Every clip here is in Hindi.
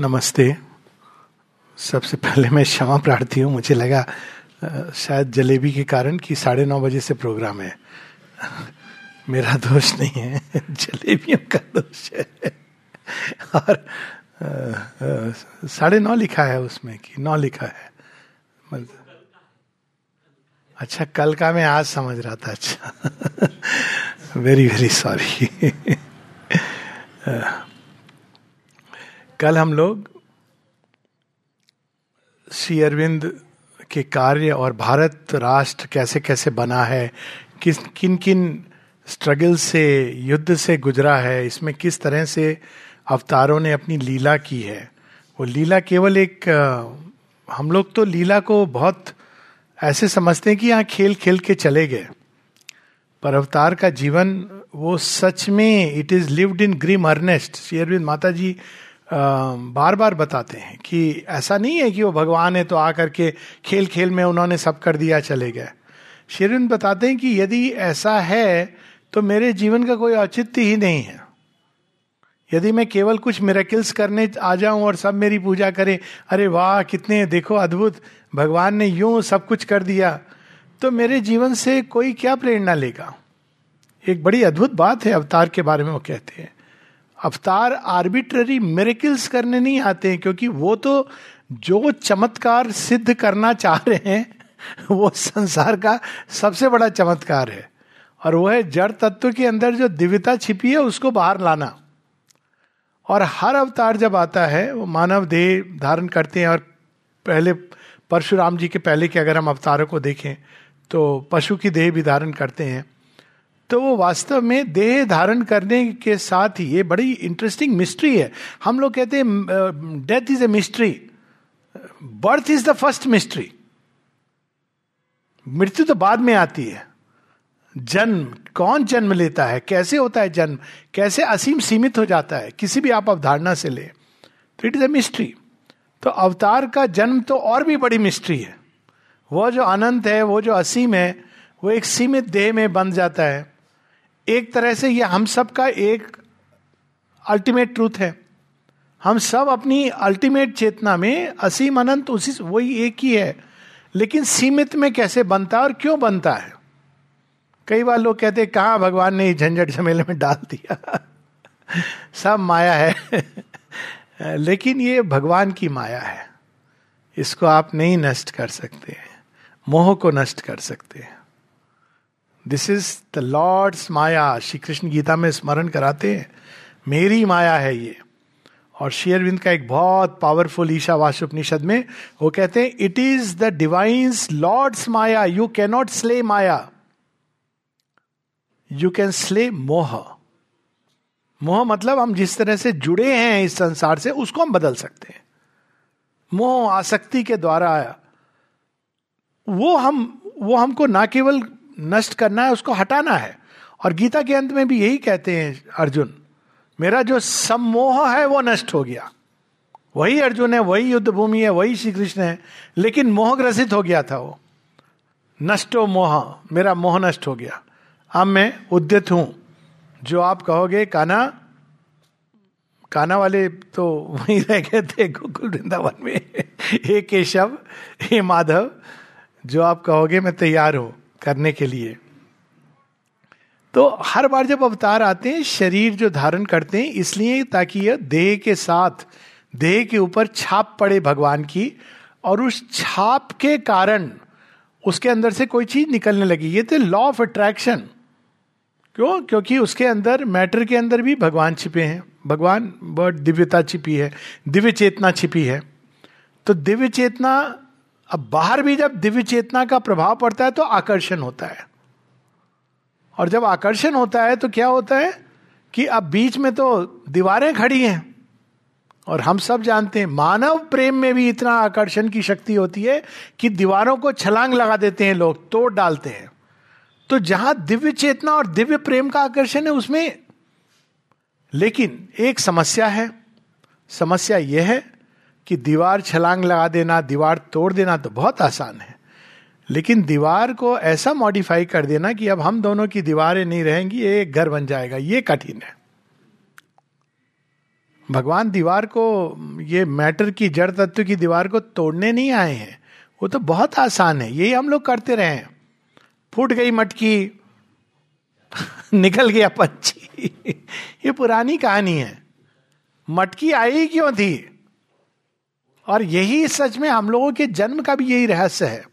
नमस्ते। सबसे पहले मैं क्षमा प्रार्थी हूँ, मुझे लगा शायद जलेबी के कारण कि साढ़े नौ बजे से प्रोग्राम है। मेरा दोष नहीं है, जलेबियों का दोष है। और साढ़े नौ लिखा है उसमें कि नौ लिखा है। मतलब अच्छा कल का मैं आज समझ रहा था अच्छा। वेरी वेरी सॉरी कल हम लोग श्री अरविंद के कार्य और भारत राष्ट्र कैसे कैसे बना है, किस, किन किन स्ट्रगल से, युद्ध से गुजरा है, इसमें किस तरह से अवतारों ने अपनी लीला की है। वो लीला केवल एक हम लोग तो लीला को बहुत ऐसे समझते हैं कि यहाँ खेल खेल के चले गए। पर अवतार का जीवन, वो सच में it is lived in grim earnest Shri Aurobindo Mata ji बार बार बताते हैं कि ऐसा नहीं है कि वो भगवान है तो आकर के खेल खेल में उन्होंने सब कर दिया, चले गए। शेरविंद बताते हैं कि यदि ऐसा है तो मेरे जीवन का कोई औचित्य ही नहीं है। यदि मैं केवल कुछ मेरेकिल्स करने आ जाऊँ और सब मेरी पूजा करें, अरे वाह, कितने, देखो, अद्भुत, भगवान ने यूँ सब कुछ कर दिया तो मेरे जीवन से कोई क्या प्रेरणा लेगा? एक बड़ी अद्भुत बात है अवतार के बारे में वो कहते हैं। अवतार आर्बिट्ररी मेरेकिल्स करने नहीं आते हैं, क्योंकि वो तो जो चमत्कार सिद्ध करना चाह रहे हैं, वो संसार का सबसे बड़ा चमत्कार है। और वो है जड़ तत्व के अंदर जो दिव्यता छिपी है, उसको बाहर लाना। और हर अवतार जब आता है, वो मानव देह धारण करते हैं, और पहले परशुराम जी के पहले के अगर हम अवतारों को देखें तो पशु की देह भी धारण करते हैं। तो वो वास्तव में देह धारण करने के साथ ही, ये बड़ी इंटरेस्टिंग मिस्ट्री है। हम लोग कहते हैं death is a mystery birth is the first mystery मृत्यु तो बाद में आती है। जन्म, कौन जन्म लेता है? कैसे होता है जन्म? कैसे असीम सीमित हो जाता है? किसी भी आप अवधारणा से ले तो इट इज़ ए मिस्ट्री तो अवतार का जन्म तो और भी बड़ी मिस्ट्री है। वो जो अनंत है, वो जो असीम है, वो एक सीमित देह में बन जाता है। एक तरह से ये हम सब का एक अल्टीमेट ट्रूथ है। हम सब अपनी अल्टीमेट चेतना में असीम अनंत उसी वही एक ही है। लेकिन सीमित में कैसे बनता है और क्यों बनता है? कई बार लोग कहते हैं, कहा भगवान ने झंझट झमेले में डाल दिया? सब माया है। लेकिन ये भगवान की माया है। इसको आप नहीं नष्ट कर सकते मोह को नष्ट कर सकते हैं। This is the lord's maya Shri Krishna Gita में स्मरण कराते हैं। मेरी माया है ये। और शेयरविंद का एक बहुत पावरफुल ईशावास उपनिषद में वो कहते हैं it is the divine's lord's maya you cannot slay maya you can slay moh moh मतलब हम जिस तरह से जुड़े हैं इस संसार से, उसको हम बदल सकते हैं। मोह आसक्ति के द्वारा आया। वो हम, वो हमको ना केवल नष्ट करना है, उसको हटाना है। और गीता के अंत में भी यही कहते हैं अर्जुन, मेरा जो सम्मोह है, वो नष्ट हो गया। वही अर्जुन है, वही युद्ध भूमि है, वही श्री कृष्ण है, लेकिन मोह ग्रसित हो गया था वो। नष्टो मोह, मेरा मोह नष्ट हो गया। अब मैं उद्यत हूँ। जो आप कहोगे काना काना वाले तो वहीं रह गए थे गोकुल वृंदावन में। हे केशव हे माधव, जो आप कहोगे, मैं तैयार हूँ। करने के लिए। तो हर बार जब अवतार आते हैं, शरीर जो धारण करते हैं, इसलिए ताकि यह देह के साथ, देह के ऊपर छाप पड़े भगवान की और उस छाप के कारण उसके अंदर से कोई चीज़ निकलने लगी। ये तो लॉ ऑफ़ अट्रैक्शन क्यों? क्योंकि उसके अंदर मैटर के अंदर भी भगवान छिपे हैं। भगवान बहुत दिव्यता छिपी है, दिव्य चेतना छिपी है। तो दिव्य चेतना अब बाहर भी जब दिव्य चेतना का प्रभाव पड़ता है तो आकर्षण होता है। और जब आकर्षण होता है तो क्या होता है कि अब बीच में तो दीवारें खड़ी हैं और हम सब जानते हैं, मानव प्रेम में भी इतना आकर्षण की शक्ति होती है कि दीवारों को छलांग लगा देते हैं लोग, तोड़ डालते हैं। तो जहाँ दिव्य चेतना और दिव्य प्रेम का आकर्षण है उसमें लेकिन एक समस्या है। समस्या यह है कि दीवार छलांग लगा देना, दीवार तोड़ देना तो बहुत आसान है। लेकिन दीवार को ऐसा मॉडिफाई कर देना कि अब हम दोनों की दीवारें नहीं रहेंगी, ये एक घर बन जाएगा, ये कठिन है। भगवान दीवार को, ये मैटर की, जड़ तत्व की दीवार को तोड़ने नहीं आए हैं। वो तो बहुत आसान है, यही हम लोग करते रहे हैं। फूट गई मटकी, निकल गया पंछी ये पुरानी कहानी है। मटकी आई क्यों थी? और यही सच में हम लोगों के जन्म का भी यही रहस्य है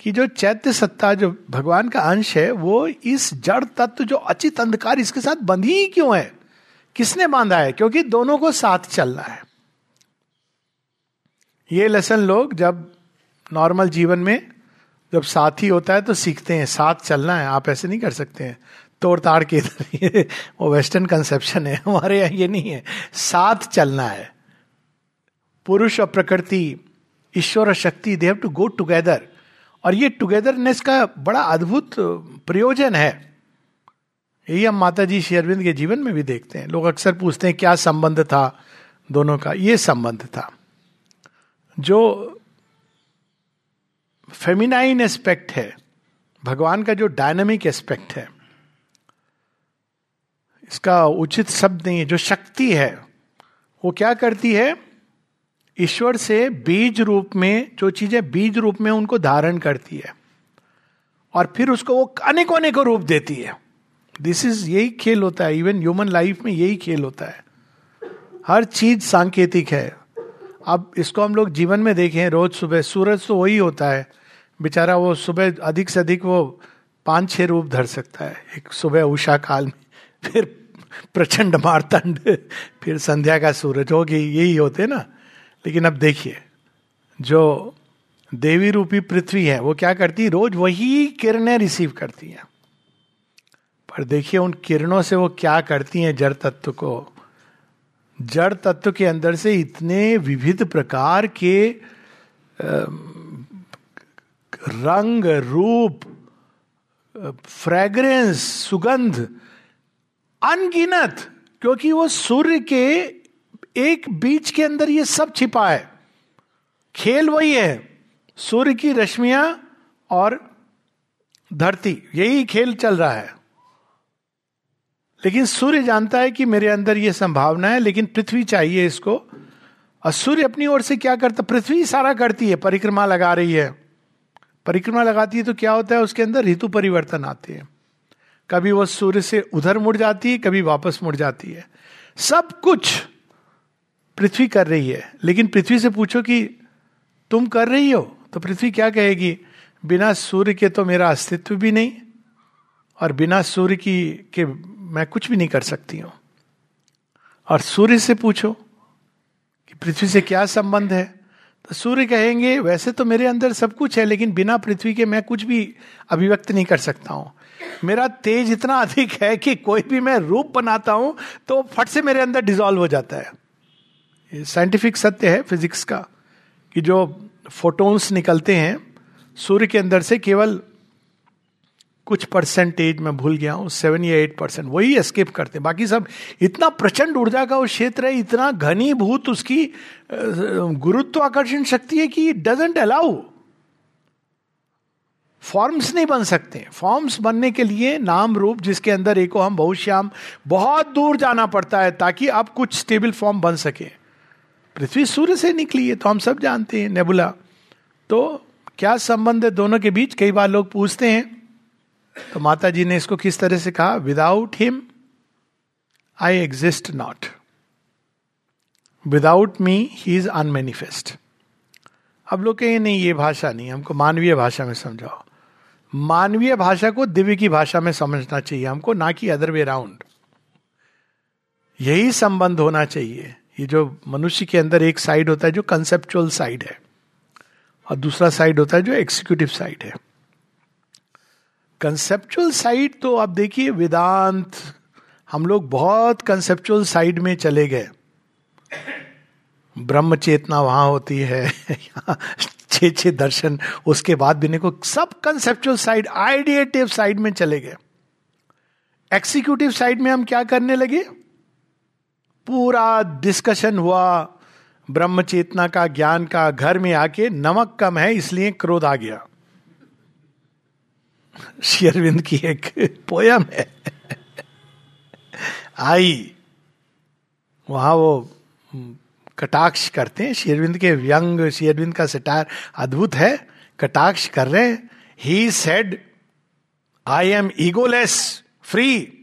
कि जो चैत्य सत्ता, जो भगवान का अंश है, वो इस जड़ तत्व जो अचित अंधकार इसके साथ बंधी ही क्यों है? किसने बांधा है? क्योंकि दोनों को साथ चलना है। ये लेसन लोग जब नॉर्मल जीवन में जब साथी होता है तो सीखते हैं, साथ चलना है। आप ऐसे नहीं कर सकते हैं। तोड़ ताड़ के इधर वो वेस्टर्न कंसेप्शन है। हमारे यहाँ ये नहीं है। साथ चलना है। पुरुष और प्रकृति, ईश्वर और शक्ति they have to go together और ये टुगेदरनेस का बड़ा अद्भुत प्रयोजन है। यही हम माता जी शेरविंद के जीवन में भी देखते हैं। लोग अक्सर पूछते हैं, क्या संबंध था दोनों का? ये संबंध था। जो फेमिनाइन एस्पेक्ट है, भगवान का जो डायनामिक एस्पेक्ट है, इसका उचित शब्द नहीं है। जो शक्ति है, वो क्या करती है? ईश्वर से बीज रूप में, जो चीज़ें बीज रूप में उनको धारण करती है। और फिर उसको वो अनेकों अनेकों रूप देती है। दिस इज़ यही खेल होता है। इवन ह्यूमन लाइफ में यही खेल होता है। हर चीज़ सांकेतिक है। अब इसको हम लोग जीवन में देखें, रोज सुबह, सूरज तो वही होता है। बेचारा वो सुबह अधिक से अधिक वो पाँच छह रूप धर सकता है। एक सुबह उषा काल में, फिर प्रचंड मारतंड, फिर संध्या का सूरज। होगी यही होते ना। लेकिन अब देखिए, जो देवी रूपी पृथ्वी है, वो क्या करती है? रोज वही किरणें रिसीव करती हैं। पर देखिए, उन किरणों से वो क्या करती हैं जड़ तत्व को? जड़ तत्व के अंदर से इतने विविध प्रकार के रंग, रूप, फ्रेग्रेंस, सुगंध, अनगिनत, क्योंकि वो सूर्य के एक बीच के अंदर ये सब छिपा है। खेल वही है, सूर्य की रश्मियाँ और धरती, यही खेल चल रहा है। लेकिन सूर्य जानता है कि मेरे अंदर यह संभावना है, लेकिन पृथ्वी चाहिए इसको। और सूर्य अपनी ओर से क्या करता, पृथ्वी सारा करती है, परिक्रमा लगा रही है। परिक्रमा लगाती है तो क्या होता है, उसके अंदर ऋतु परिवर्तन आते हैं। कभी वो सूर्य से उधर मुड़ जाती है, कभी वापस मुड़ जाती है। सब कुछ पृथ्वी कर रही है। लेकिन पृथ्वी से पूछो कि तुम कर रही हो? तो पृथ्वी क्या कहेगी? बिना सूर्य के तो मेरा अस्तित्व भी नहीं, और बिना सूर्य की के मैं कुछ भी नहीं कर सकती हूँ। और सूर्य से पूछो कि पृथ्वी से क्या संबंध है? तो सूर्य कहेंगे, वैसे तो मेरे अंदर सब कुछ है, लेकिन बिना पृथ्वी के मैं कुछ भी अभिव्यक्त नहीं कर सकता हूँ। मेरा तेज इतना अधिक है कि कोई भी मैं रूप बनाता हूँ तो फट से मेरे अंदर डिजोल्व हो जाता है। साइंटिफिक सत्य है फिजिक्स का, कि जो फोटोन्स निकलते हैं, सूर्य के अंदर से केवल कुछ परसेंटेज मैं भूल गया हूँ सेवन या एट परसेंट वही एस्केप करते बाकी सब इतना प्रचंड ऊर्जा का वो क्षेत्र है, इतना घनीभूत उसकी गुरुत्वाकर्षण शक्ति है कि इट डजेंट अलाउ फॉर्म्स नहीं बन सकते। फॉर्म्स बनने के लिए नाम रूप जिसके अंदर एको हम बहुश्याम, बहुत दूर जाना पड़ता है ताकि अब कुछ स्टेबल फॉर्म बन सके। पृथ्वी सूर्य से निकली है तो हम सब जानते हैं, नेबुला। तो क्या संबंध है दोनों के बीच? कई बार लोग पूछते हैं। तो माता जी ने इसको किस तरह से कहा? Without him I exist not without me he is unmanifest अब लोग कहें, नहीं, ये भाषा नहीं हमको मानवीय भाषा में समझाओ। मानवीय भाषा को दिव्य की भाषा में समझना चाहिए। हमको ना कि अदर वे राउंड यही संबंध होना चाहिए। ये जो मनुष्य के अंदर एक साइड होता है जो कंसेप्चुअल साइड है, और दूसरा साइड होता है जो एक्सिक्यूटिव साइड है। कंसेप्चुअल साइड तो आप देखिए, वेदांत, हम लोग बहुत कंसेप्चुअल साइड में चले गए। ब्रह्म चेतना वहाँ होती है छे छे दर्शन, उसके बाद भी को सब कंसेप्चुअल साइड आइडिएटिव साइड में चले गए। एक्सिक्यूटिव साइड में हम क्या करने लगे? पूरा डिस्कशन हुआ। ब्रह्म चेतना का, ज्ञान का, घर में आके नमक कम है, इसलिए क्रोध आ गया। शेरविंद की एक पोयम है। आई। वहाँ वो कटाक्ष करते हैं। शेरविंद के व्यंग शेरविंद का सिटार अद्भुत है। कटाक्ष कर रहे हैं। He said I am egoless free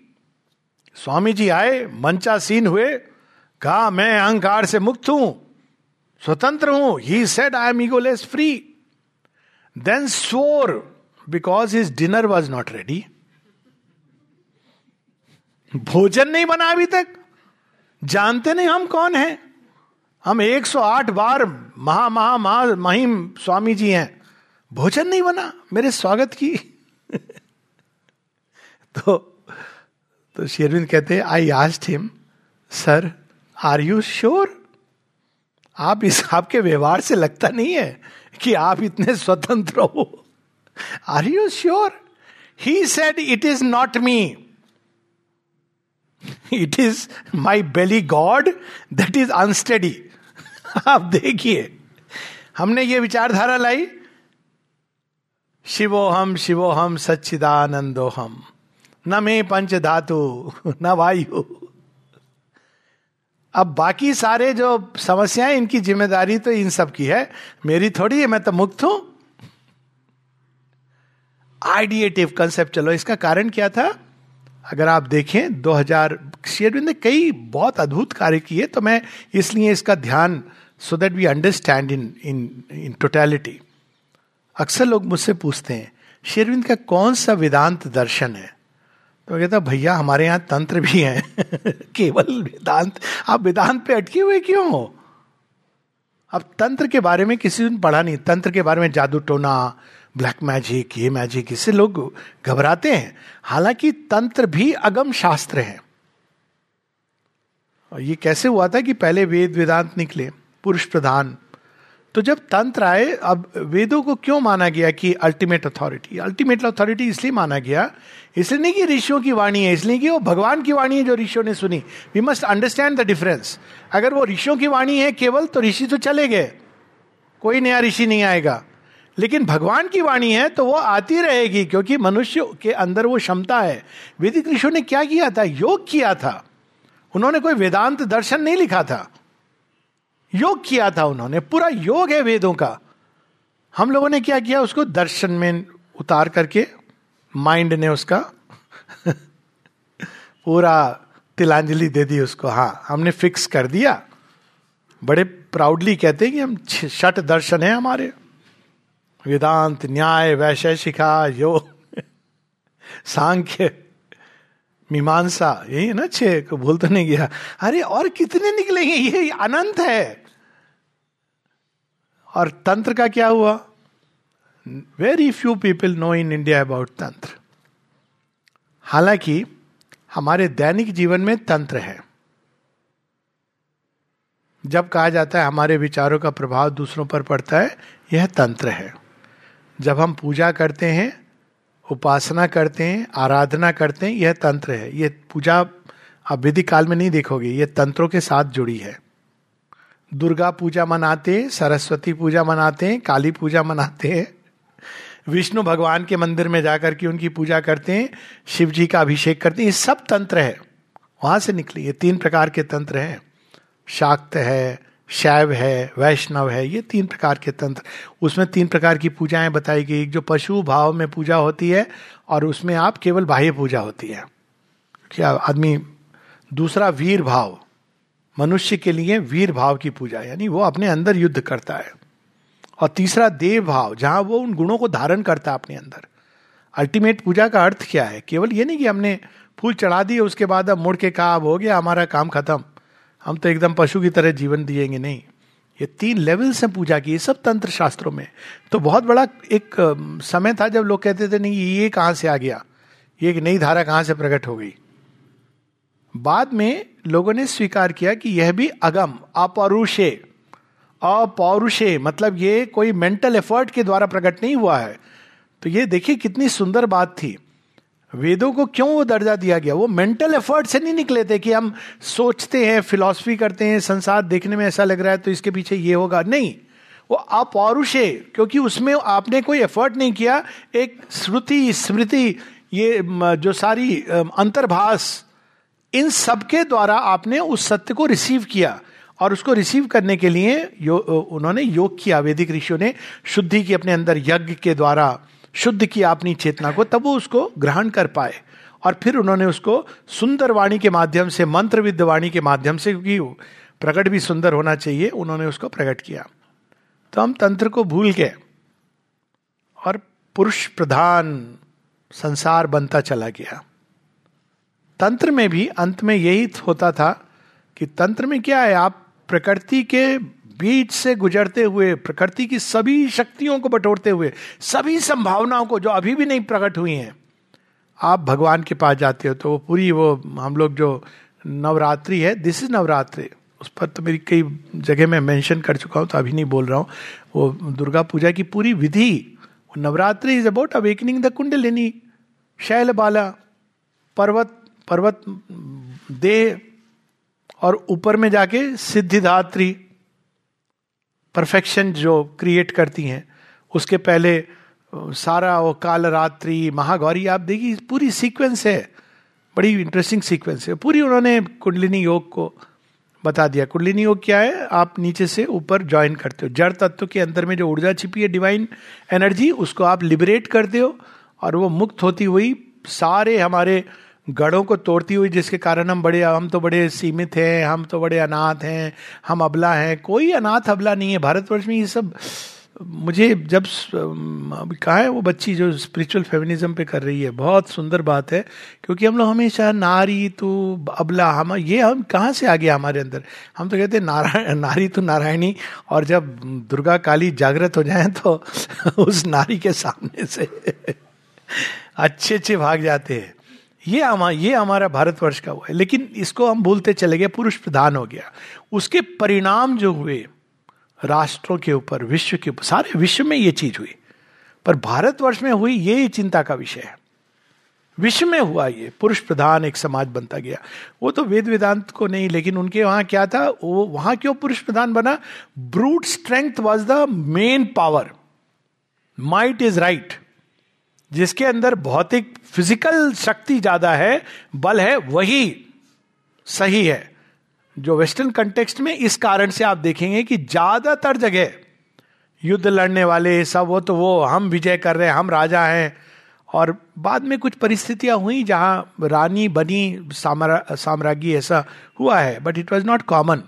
Swami ji आए, मंचासीन हुए। कहा मैं अहंकार से मुक्त हूँ? स्वतंत्र हूँ? He said I am egoless free then sore because his dinner was not ready भोजन नहीं बना अभी तक। जानते नहीं हम कौन हैं? हम 108 बार महा महा महा महिम स्वामी जी हैं। भोजन नहीं बना। मेरे स्वागत की। तो तो शेरविंद कहते I asked him sir are you sure आप इस, आपके व्यवहार से लगता नहीं है कि आप इतने स्वतंत्र हो। Are you sure he said it is not me it is my belly god that is unsteady आप देखिए। हमने ये विचारधारा लाई। शिवो हम शिवो हम सच्चिदानंदो हम न मे पंच धातु न वायु। अब बाकी सारे जो समस्याएँ, इनकी ज़िम्मेदारी तो इन सब की है। मेरी थोड़ी है, मैं तो मुक्त हूँ। आइडिएटिव कंसेप्ट, चलो, इसका कारण क्या था? अगर आप देखें 2000 शेरविंद ने कई बहुत अद्भुत कार्य किए तो मैं इसलिए इसका ध्यान so that we understand in in in totality अक्सर लोग मुझसे पूछते हैं, शेरविंद का कौन सा वेदांत दर्शन है? तो कहता, भैया, हमारे यहाँ तंत्र भी है। केवल वेदांत, आप वेदांत पे अटके हुए क्यों हो? अब तंत्र के बारे में किसी ने पढ़ा नहीं। तंत्र के बारे में जादू टोना ब्लैक मैजिक ये मैजिक इससे लोग घबराते हैं। हालाँकि तंत्र भी अगम शास्त्र है। और ये कैसे हुआ था कि पहले वेद, वेदांत निकले, पुरुष प्रधान। तो जब तंत्र आए, अब वेदों को क्यों माना गया कि अल्टीमेट अथॉरिटी अल्टीमेट अथॉरिटी इसलिए माना गया इसलिए नहीं कि ऋषियों की वाणी है, इसलिए कि वो भगवान की वाणी है जो ऋषियों ने सुनी। We must understand the difference अगर वो ऋषियों की वाणी है केवल तो ऋषि तो चले गए। कोई नया ऋषि नहीं आएगा। लेकिन भगवान की वाणी है तो वो आती रहेगी, क्योंकि मनुष्य के अंदर वो क्षमता है। वैदिक ऋषियों ने क्या किया था? योग किया था। उन्होंने कोई वेदांत दर्शन नहीं लिखा था। योग किया था उन्होंने। पूरा योग है वेदों का। हम लोगों ने क्या किया? उसको दर्शन में उतार करके माइंड ने उसका पूरा तिलांजलि दे दी उसको। हाँ हमने फिक्स कर दिया। बड़े प्राउडली कहते हैं कि हम छठ दर्शन है हमारे। वेदांत, न्याय, वैशेषिका योग सांख्य, मीमांसा, यही है ना छे, को भूल तो नहीं गया। अरे, और कितने निकलेंगे? ये अनंत है। और तंत्र का क्या हुआ? Very few people know in India about tantra हालाँकि, हमारे दैनिक जीवन में तंत्र है। जब कहा जाता है हमारे विचारों का प्रभाव दूसरों पर पड़ता है, यह तंत्र है। जब हम पूजा करते हैं, उपासना करते हैं, आराधना करते हैं, यह तंत्र है। यह पूजा आप विधि काल में नहीं देखोगे यह तंत्रों के साथ जुड़ी है। दुर्गा पूजा मनाते हैं, सरस्वती पूजा मनाते हैं, काली पूजा मनाते हैं विष्णु भगवान के मंदिर में जाकर के उनकी पूजा करते हैं, शिव जी का अभिषेक करते हैं। ये सब तंत्र है। वहाँ से निकले। ये तीन प्रकार के तंत्र हैं। शाक्त है, शैव है, वैष्णव है, ये तीन प्रकार के तंत्र। उसमें तीन प्रकार की पूजाएँ बताई गई। जो पशु भाव में पूजा होती है और उसमें आप केवल बाह्य पूजा होती है। क्या आदमी दूसरा वीर भाव, मनुष्य के लिए वीर भाव की पूजा, यानी वो अपने अंदर युद्ध करता है। और तीसरा देव भाव, जहाँ वो उन गुणों को धारण करता है अपने अंदर। अल्टीमेट पूजा का अर्थ क्या है? केवल ये नहीं कि हमने फूल चढ़ा दिए, उसके बाद अब मुड़ के कहा अब हो गया, हमारा काम खत्म। हम तो एकदम पशु की तरह जीवन दिएँगे नहीं। ये तीन लेवल से पूजा की सब तंत्र शास्त्रों में। तो बहुत बड़ा एक समय था जब लोग कहते थे, नहीं, ये कहाँ से आ गया? ये एक नई धारा कहाँ से प्रकट हो गई? बाद में लोगों ने स्वीकार किया कि यह भी अगम, अपौरुषे। अपौरुषे मतलब ये कोई मेंटल एफर्ट के द्वारा प्रकट नहीं हुआ है। तो ये देखिए कितनी सुंदर बात थी। वेदों को क्यों वो दर्जा दिया गया? वो मेंटल एफर्ट से नहीं निकले थे कि हम सोचते हैं फिलॉसफी करते हैं, संसार देखने में ऐसा लग रहा है तो इसके पीछे ये होगा। नहीं, वो अपौरुषे, क्योंकि उसमें आपने कोई एफर्ट नहीं किया। एक श्रुति, स्मृति, ये जो सारी अंतर्भाष इन सबके द्वारा आपने उस सत्य को रिसीव किया। और उसको रिसीव करने के लिए यो, उन्होंने योग किया वैदिक ऋषियों ने शुद्धि की अपने अंदर यज्ञ के द्वारा शुद्ध किया अपनी चेतना को तब वो उसको ग्रहण कर पाए। और फिर उन्होंने उसको सुंदर वाणी के माध्यम से मंत्र विद्ध वाणी के माध्यम से क्योंकि प्रकट भी सुंदर होना चाहिए उन्होंने उसको प्रकट किया। तो हम तंत्र को भूल गए और पुरुष प्रधान संसार बनता चला गया। तंत्र में भी अंत में यही होता था कि तंत्र में क्या है आप प्रकृति के बीच से गुजरते हुए, प्रकृति की सभी शक्तियों को बटोरते हुए, सभी संभावनाओं को जो अभी भी नहीं प्रकट हुई हैं, आप भगवान के पास जाते हो तो वो पूरी वो हम लोग जो नवरात्रि है दिस इज़ नवरात्रि। उस पर तो मेरी कई जगह मैं मेंशन कर चुका हूँ तो अभी नहीं बोल रहा हूँ। वो दुर्गा पूजा की पूरी विधि Navratri is about awakening the kundalini Shail Bala पर्वत पर्वत, देह और ऊपर में जाके सिद्धिदात्री परफेक्शन जो क्रिएट करती हैं, उसके पहले सारा वो काल रात्रि महागौरी, आप देखिए, पूरी सीक्वेंस है। बड़ी इंटरेस्टिंग सीक्वेंस है। पूरी उन्होंने कुंडलिनी योग को बता दिया। कुंडलिनी योग क्या है? आप नीचे से ऊपर ज्वाइन करते हो। जड़ तत्व के अंदर में जो ऊर्जा छिपी है डिवाइन एनर्जी उसको आप लिबरेट करते हो और वो मुक्त होती हुई सारे हमारे गढ़ों को तोड़ती हुई जिसके कारण हम बड़े, हम तो बड़े सीमित हैं, हम तो बड़े अनाथ हैं, हम अबला हैं। कोई अनाथ अबला नहीं है। भारतवर्ष में ये सब, मुझे जब कहा है वो बच्ची जो स्पिरिचुअल फेमिनिज्म पे कर रही है, बहुत सुंदर बात है, क्योंकि हम लोग हमेशा नारी तो अबला, हम, ये हम कहाँ से आ गया हमारे अंदर? हम तो कहते हैं नारायण, नारी तो नारायणी, और जब दुर्गा काली जागृत हो जाए तो उस नारी के सामने से अच्छे अच्छे भाग जाते हैं। ये हमारा ये हमारा भारतवर्ष का हुआ है। लेकिन इसको हम भूलते चले गए, पुरुष प्रधान हो गया। उसके परिणाम जो हुए, राष्ट्रों के ऊपर, विश्व के ऊपर, सारे विश्व में ये चीज़ हुई। पर भारतवर्ष में हुई ये चिंता का विषय है। विश्व में हुआ ये, पुरुष प्रधान एक समाज बनता गया। वो तो वेद वेदांत को नहीं, लेकिन उनके वहाँ क्या था, वो वहाँ क्यों पुरुष प्रधान बना? Brute strength was the main power. Might is right. जिसके अंदर भौतिक फ़िज़िकल शक्ति ज़्यादा है बल है वही सही है। जो वेस्टर्न कंटेक्स्ट में इस कारण से आप देखेंगे कि ज़्यादातर जगह युद्ध लड़ने वाले सब वो तो वो हम विजय कर रहे हैं हम राजा हैं। और बाद में कुछ परिस्थितियाँ हुई जहाँ रानी बनी साम्रा, साम्राज्य ऐसा हुआ है but it was not common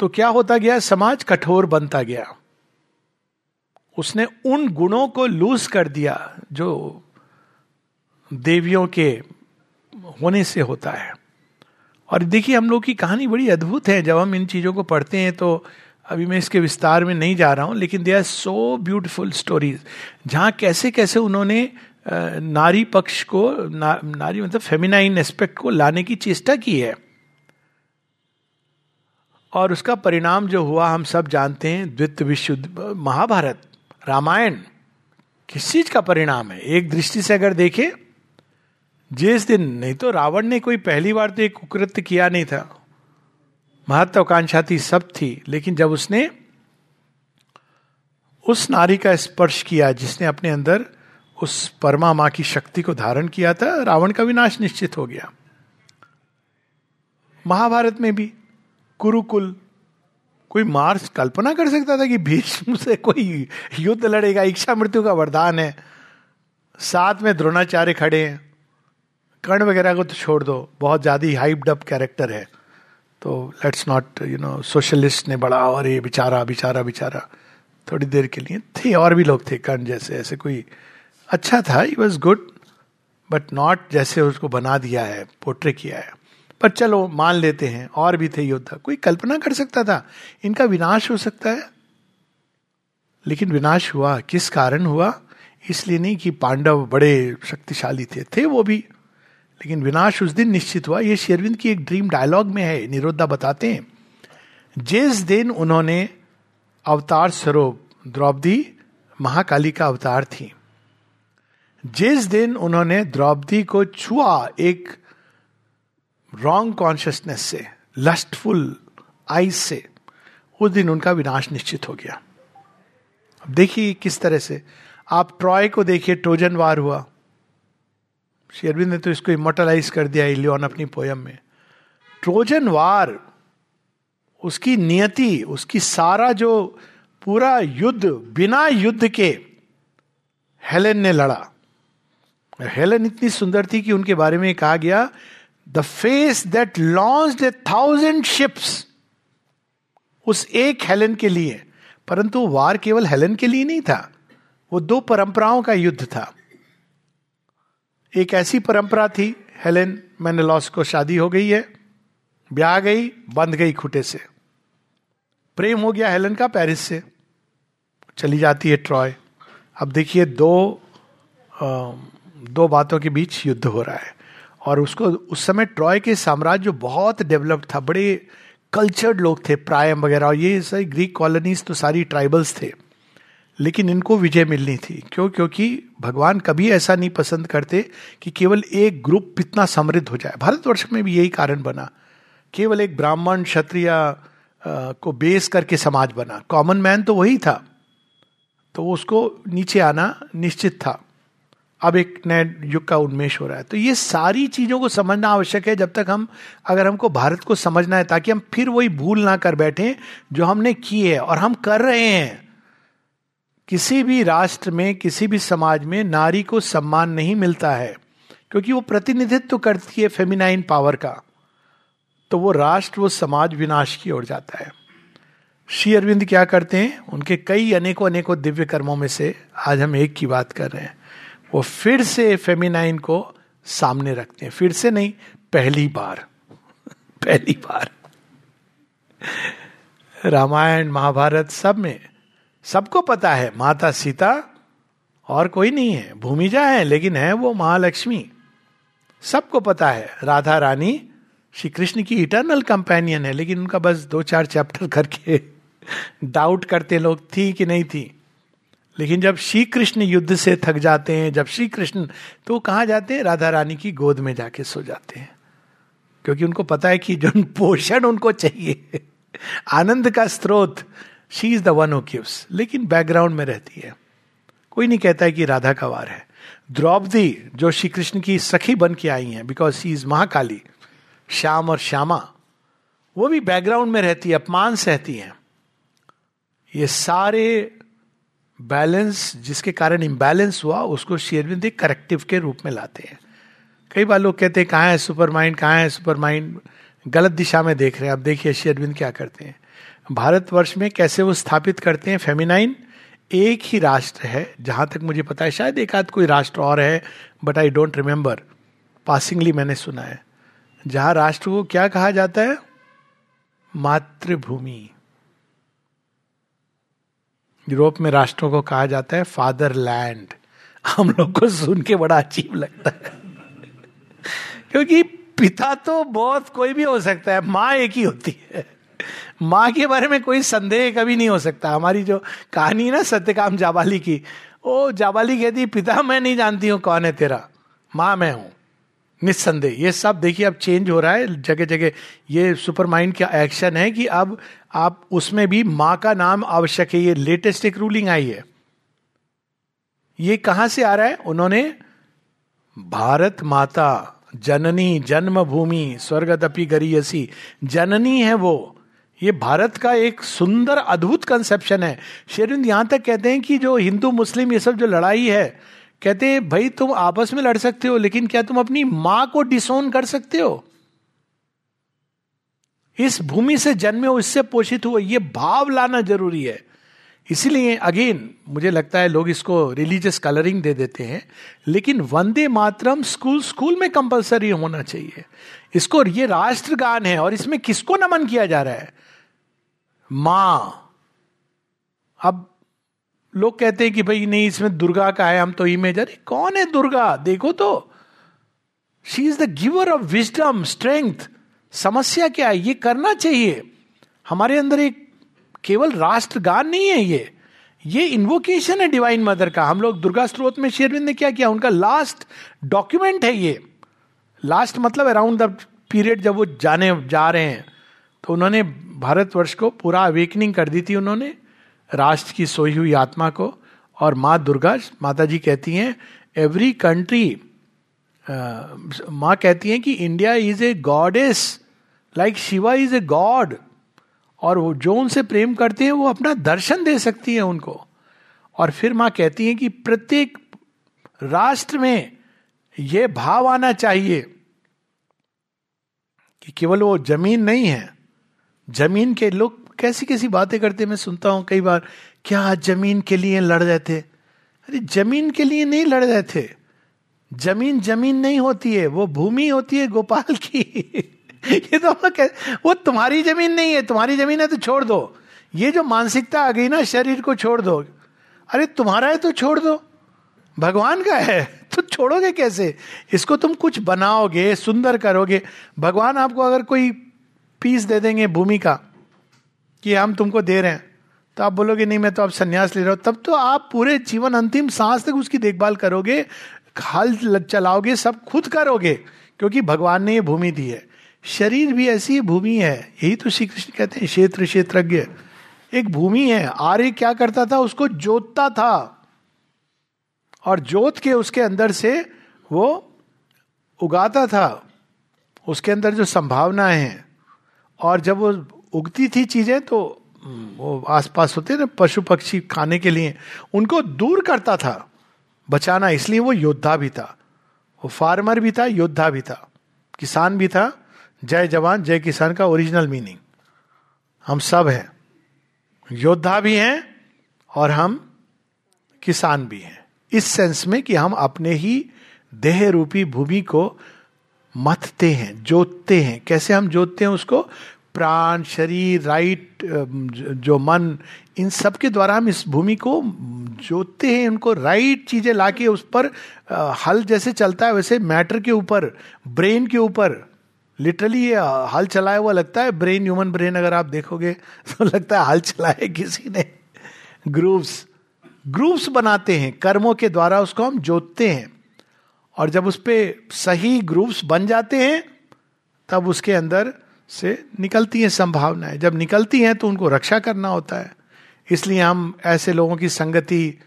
तो क्या होता गया? समाज कठोर बनता गया। उसने उन गुणों को लूज कर दिया जो देवियों के होने से होता है। और देखिए हम लोग की कहानी बड़ी अद्भुत है। जब हम इन चीज़ों को पढ़ते हैं तो अभी मैं इसके विस्तार में नहीं जा रहा हूँ लेकिन they are so beautiful stories जहाँ कैसे कैसे उन्होंने नारी पक्ष को ना, नारी मतलब फेमिनाइन एस्पेक्ट को लाने की चेष्टा की है। और उसका परिणाम जो हुआ हम सब जानते हैं द्वित विश्व महाभारत। रामायण किस चीज़ का परिणाम है? एक दृष्टि से अगर देखे, जिस दिन, नहीं तो रावण ने कोई पहली बार तो एक कुकृत्य किया नहीं था। महत्वाकांक्षा थी, सब थी, लेकिन जब उसने उस नारी का स्पर्श किया जिसने अपने अंदर उस परमा माँ की शक्ति को धारण किया था, रावण का विनाश निश्चित हो गया। महाभारत में भी कुरुकुल कोई मार्स कल्पना कर सकता था कि भीष्म से कोई युद्ध लड़ेगा इच्छा मृत्यु का वरदान है। साथ में द्रोणाचार्य खड़े हैं। कर्ण वगैरह को तो छोड़ दो, बहुत ज़्यादा ही हाइप्ड अप कैरेक्टर है। तो let's not you know socialist ने बड़ा और ये बेचारा बेचारा, बिचारा, थोड़ी देर के लिए। थे और भी लोग थे कर्ण जैसे, ऐसे कोई अच्छा था he was good but not जैसे उसको बना दिया है पोर्ट्रे किया है। पर चलो, मान लेते हैं, और भी थे योद्धा। कोई कल्पना कर सकता था, इनका विनाश हो सकता है? लेकिन विनाश हुआ। किस कारण हुआ? इसलिए नहीं कि पांडव बड़े शक्तिशाली थे। थे वो भी। लेकिन विनाश उस दिन निश्चित हुआ। ये शेरविंद की एक ड्रीम डायलॉग में है निरोधा बताते हैं। जिस दिन उन्होंने अवतार स्वरूप, द्रौपदी महाकाली का अवतार थी, जिस दिन उन्होंने द्रौपदी को छुआ एक रॉन्ग कॉन्शियसनेस से लस्टफुल आइज़ से उस दिन उनका विनाश निश्चित हो गया। अब देखिए किस तरह से। आप ट्रॉय को देखिए, ट्रोजन वार हुआ। शेरविंद ने तो इसको इमोटलाइज कर दिया, इलियन अपनी पोयम में। ट्रोजन वार, उसकी नियति, उसकी सारा जो पूरा युद्ध, बिना युद्ध के हेलेन ने लड़ा। हेलेन इतनी सुंदर थी कि उनके बारे में कहा गया the face that launch a thousand ships उस एक हेलन के लिए परंतु वार केवल हेलन के लिए नहीं था वो दो परंपराओं का युद्ध था। एक ऐसी परंपरा थी हेलेन मैंने को शादी हो गई है ब्याह गई बंध गई खुटे से। प्रेम हो गया हेलन का पेरिस से। चली जाती है ट्रॉय। अब देखिए दो आ, दो बातों के बीच युद्ध हो रहा है। और उसको उस समय ट्रॉय के साम्राज्य बहुत डेवलप्ड था, बड़े कल्चर्ड लोग थे, प्रायम वगैरह, और ये सारी ग्रीक कॉलोनीज तो सारी ट्राइबल्स थे। लेकिन इनको विजय मिलनी थी। क्यों? क्योंकि भगवान कभी ऐसा नहीं पसंद करते कि केवल एक ग्रुप इतना समृद्ध हो जाए। भारतवर्ष में भी यही कारण बना। केवल एक ब्राह्मण, क्षत्रिय को बेस करके समाज बना। कॉमन मैन तो वही था। तो उसको नीचे आना निश्चित था। अब एक नए युग का उन्मेष हो रहा है। तो ये सारी चीज़ों को समझना आवश्यक है जब तक हम, अगर हमको भारत को समझना है, ताकि हम फिर वही भूल ना कर बैठे जो हमने की है और हम कर रहे हैं। किसी भी राष्ट्र में, किसी भी समाज में नारी को सम्मान नहीं मिलता है, क्योंकि वो प्रतिनिधित्व करती है फेमिनाइन पावर का। तो वो राष्ट्र, वो समाज विनाश की ओर जाता है। श्री अरविंद क्या करते हैं? उनके कई अनेकों अनेकों दिव्य कर्मों में से आज हम एक की बात कर रहे हैं। वो फिर से फेमिनाइन को सामने रखते हैं। फिर से नहीं, पहली बार। पहली बार। रामायण, महाभारत सब में, सबको पता है, माता सीता और कोई नहीं है। भूमिजा है, लेकिन है वो महालक्ष्मी। सबको पता है, राधा रानी श्री कृष्ण की इटर्नल कंपेनियन है, लेकिन उनका बस दो चार चैप्टर करके डाउट करते लोग थी कि नहीं थी। लेकिन जब श्री कृष्ण युद्ध से थक जाते हैं, जब श्री कृष्ण तो कहा जाते हैं? राधा रानी की गोद में जाके सो जाते हैं। क्योंकि उनको पता है कि जो पोषण उनको चाहिए। आनंद का स्रोत she is the one gives लेकिन बैकग्राउंड में रहती है। कोई नहीं कहता है कि राधा का वार है। द्रौपदी, जो श्री कृष्ण की सखी बन के आई हैं because she is Mahakali, Shyam और श्यामा, वो भी बैकग्राउंड में रहती है अपमान सहती हैं। ये सारे बैलेंस जिसके कारण इम्बैलेंस हुआ, उसको शेरविंद एक करेक्टिव के रूप में लाते हैं। कई बार लोग कहते हैं, कहाँ है सुपर माइंड कहाँ है सुपर माइंड गलत दिशा में देख रहे हैं। अब देखिए शेरविंद क्या करते हैं। भारतवर्ष में कैसे वो स्थापित करते हैं फेमिनाइन एक ही राष्ट्र है, जहाँ तक मुझे पता है, शायद एक आध कोई राष्ट्र और है but I don't remember passingly मैंने सुना है। जहाँ राष्ट्र को क्या कहा जाता है? मातृभूमि। यूरोप में राष्ट्रों को कहा जाता है फादर लैंड हम लोग को सुन के बड़ा अजीब लगता है। क्योंकि पिता तो बहुत कोई भी हो सकता है, माँ एक ही होती है। माँ के बारे में कोई संदेह कभी नहीं हो सकता। हमारी जो कहानी ना, सत्यकाम जाबाली की, ओ जाबाली कहती, पिता, मैं नहीं जानती हूँ कौन है तेरा? माँ, मैं हूँ। निस्संदेह। ये सब देखिए, अब चेंज हो रहा है जगह जगह ये सुपर माइंड का एक्शन है कि अब आप उसमें भी माँ का नाम आवश्यक है। ये लेटेस्ट एक रूलिंग आई है। ये कहाँ से आ रहा है? उन्होंने भारत माता, जननी, जन्मभूमि, स्वर्गदपि गरीयसी। जननी है वो। ये भारत का एक सुंदर, अद्भुत कंसेप्शन है। शेरविंद, यहाँ तक कहते हैं कि जो हिंदू, मुस्लिम, ये सब जो लड़ाई है कहते, भाई, तुम आपस में लड़ सकते हो, लेकिन क्या तुम अपनी माँ को डिसोन कर सकते हो? इस भूमि से जन्मे हो, इससे पोषित हुए, ये भाव लाना ज़रूरी है। इसीलिए अगेन मुझे लगता है लोग इसको रिलीजियस कलरिंग दे देते हैं, लेकिन वंदे मातरम स्कूल स्कूल में कंपलसरी होना चाहिए। इसको ये राष्ट्रगान है, और इसमें किसको नमन किया जा रहा है? माँ। अब लोग कहते हैं कि भाई, नहीं, इसमें दुर्गा का है, हम तो इमेज अरे, कौन है दुर्गा? देखो तो। She is the giver of wisdom strength समस्या क्या है? ये करना चाहिए। हमारे अंदर एक केवल राष्ट्रगान नहीं है ये। ये इन्वोकेशन है डिवाइन मदर का। हम लोग दुर्गा स्त्रोत में शेरविंद ने क्या किया? उनका लास्ट डॉक्यूमेंट है ये। लास्ट मतलब अराउंड द पीरियड जब वो जाने, जा रहे हैं। तो उन्होंने भारतवर्ष को पूरा अवेकनिंग कर दी थी उन्होंने। राष्ट्र की सोई हुई आत्मा को और माँ दुर्गा माता जी कहती हैं एवरी कंट्री माँ कहती हैं कि India is a goddess like Shiva is a god और वो जो उनसे प्रेम करते हैं, वो अपना दर्शन दे सकती है उनको। और फिर माँ कहती है कि प्रत्येक राष्ट्र में ये भाव आना चाहिए कि केवल वो ज़मीन नहीं है। ज़मीन के लोग कैसी कैसी बातें करते मैं सुनता हूँ कई बार, क्या ज़मीन के लिए लड़ रहे थे? अरे, ज़मीन के लिए नहीं लड़ रहे थे। ज़मीन ज़मीन नहीं होती है, वो भूमि होती है गोपाल की। ये तो वो तुम्हारी ज़मीन नहीं है, तुम्हारी ज़मीन है तो छोड़ दो। ये जो मानसिकता आ गई ना, शरीर को छोड़ दो। अरे, तुम्हारा है तो छोड़ दो। भगवान का है तो छोड़ोगे कैसे? इसको तुम कुछ बनाओगे, सुंदर करोगे। भगवान आपको अगर कोई पीस दे देंगे भूमि का कि हम तुमको दे रहे हैं। तो आप बोलोगे, नहीं, मैं तो अब संन्यास ले रहा हूँ। तब तो आप पूरे जीवन अंतिम सांस तक उसकी देखभाल करोगे, हल चलाओगे, सब खुद करोगे, क्योंकि भगवान ने ये भूमि दी है। शरीर भी ऐसी भूमि है, यही तो श्री कृष्ण कहते हैं, क्षेत्र क्षेत्रज्ञ। एक भूमि है, आर्य क्या करता था? उसको जोतता था। और जोत के उसके अंदर से वो उगाता था। उसके अंदर जो संभावनाएँ हैं, और जब वो उगती थी चीज़ें तो वो आसपास होते ना पशु पक्षी खाने के लिए। उनको दूर करता था, बचाना, इसलिए वो योद्धा भी था। वो फार्मर भी था, योद्धा भी था। किसान भी था, जय जवान, जय किसान का ओरिजिनल मीनिंग। हम सब हैं। योद्धा भी हैं और हम किसान भी हैं। इस सेंस में कि हम अपने ही देह रूपी भूमि को मथते हैं, जोतते हैं। कैसे हम जोतते हैं उसको? प्राण, शरीर, राइट जो मन, इन सब के द्वारा हम इस भूमि को जोतते हैं, उनको राइट चीज़ें लाके उस पर हल जैसे चलता है, वैसे मैटर के ऊपर, ब्रेन के ऊपर। लिटरली ये हल चलाया हुआ लगता है, ब्रेन, ह्यूमन ब्रेन अगर आप देखोगे तो लगता है हल चलाए किसी ने। ग्रूव्स ग्रूव्स बनाते हैं, कर्मों के द्वारा उसको हम जोतते हैं। और जब उस पर सही ग्रूव्स बन जाते हैं, तब उसके अंदर से निकलती हैं संभावनाएँ। जब निकलती हैं तो उनको रक्षा करना होता है। इसलिए हम ऐसे लोगों की संगति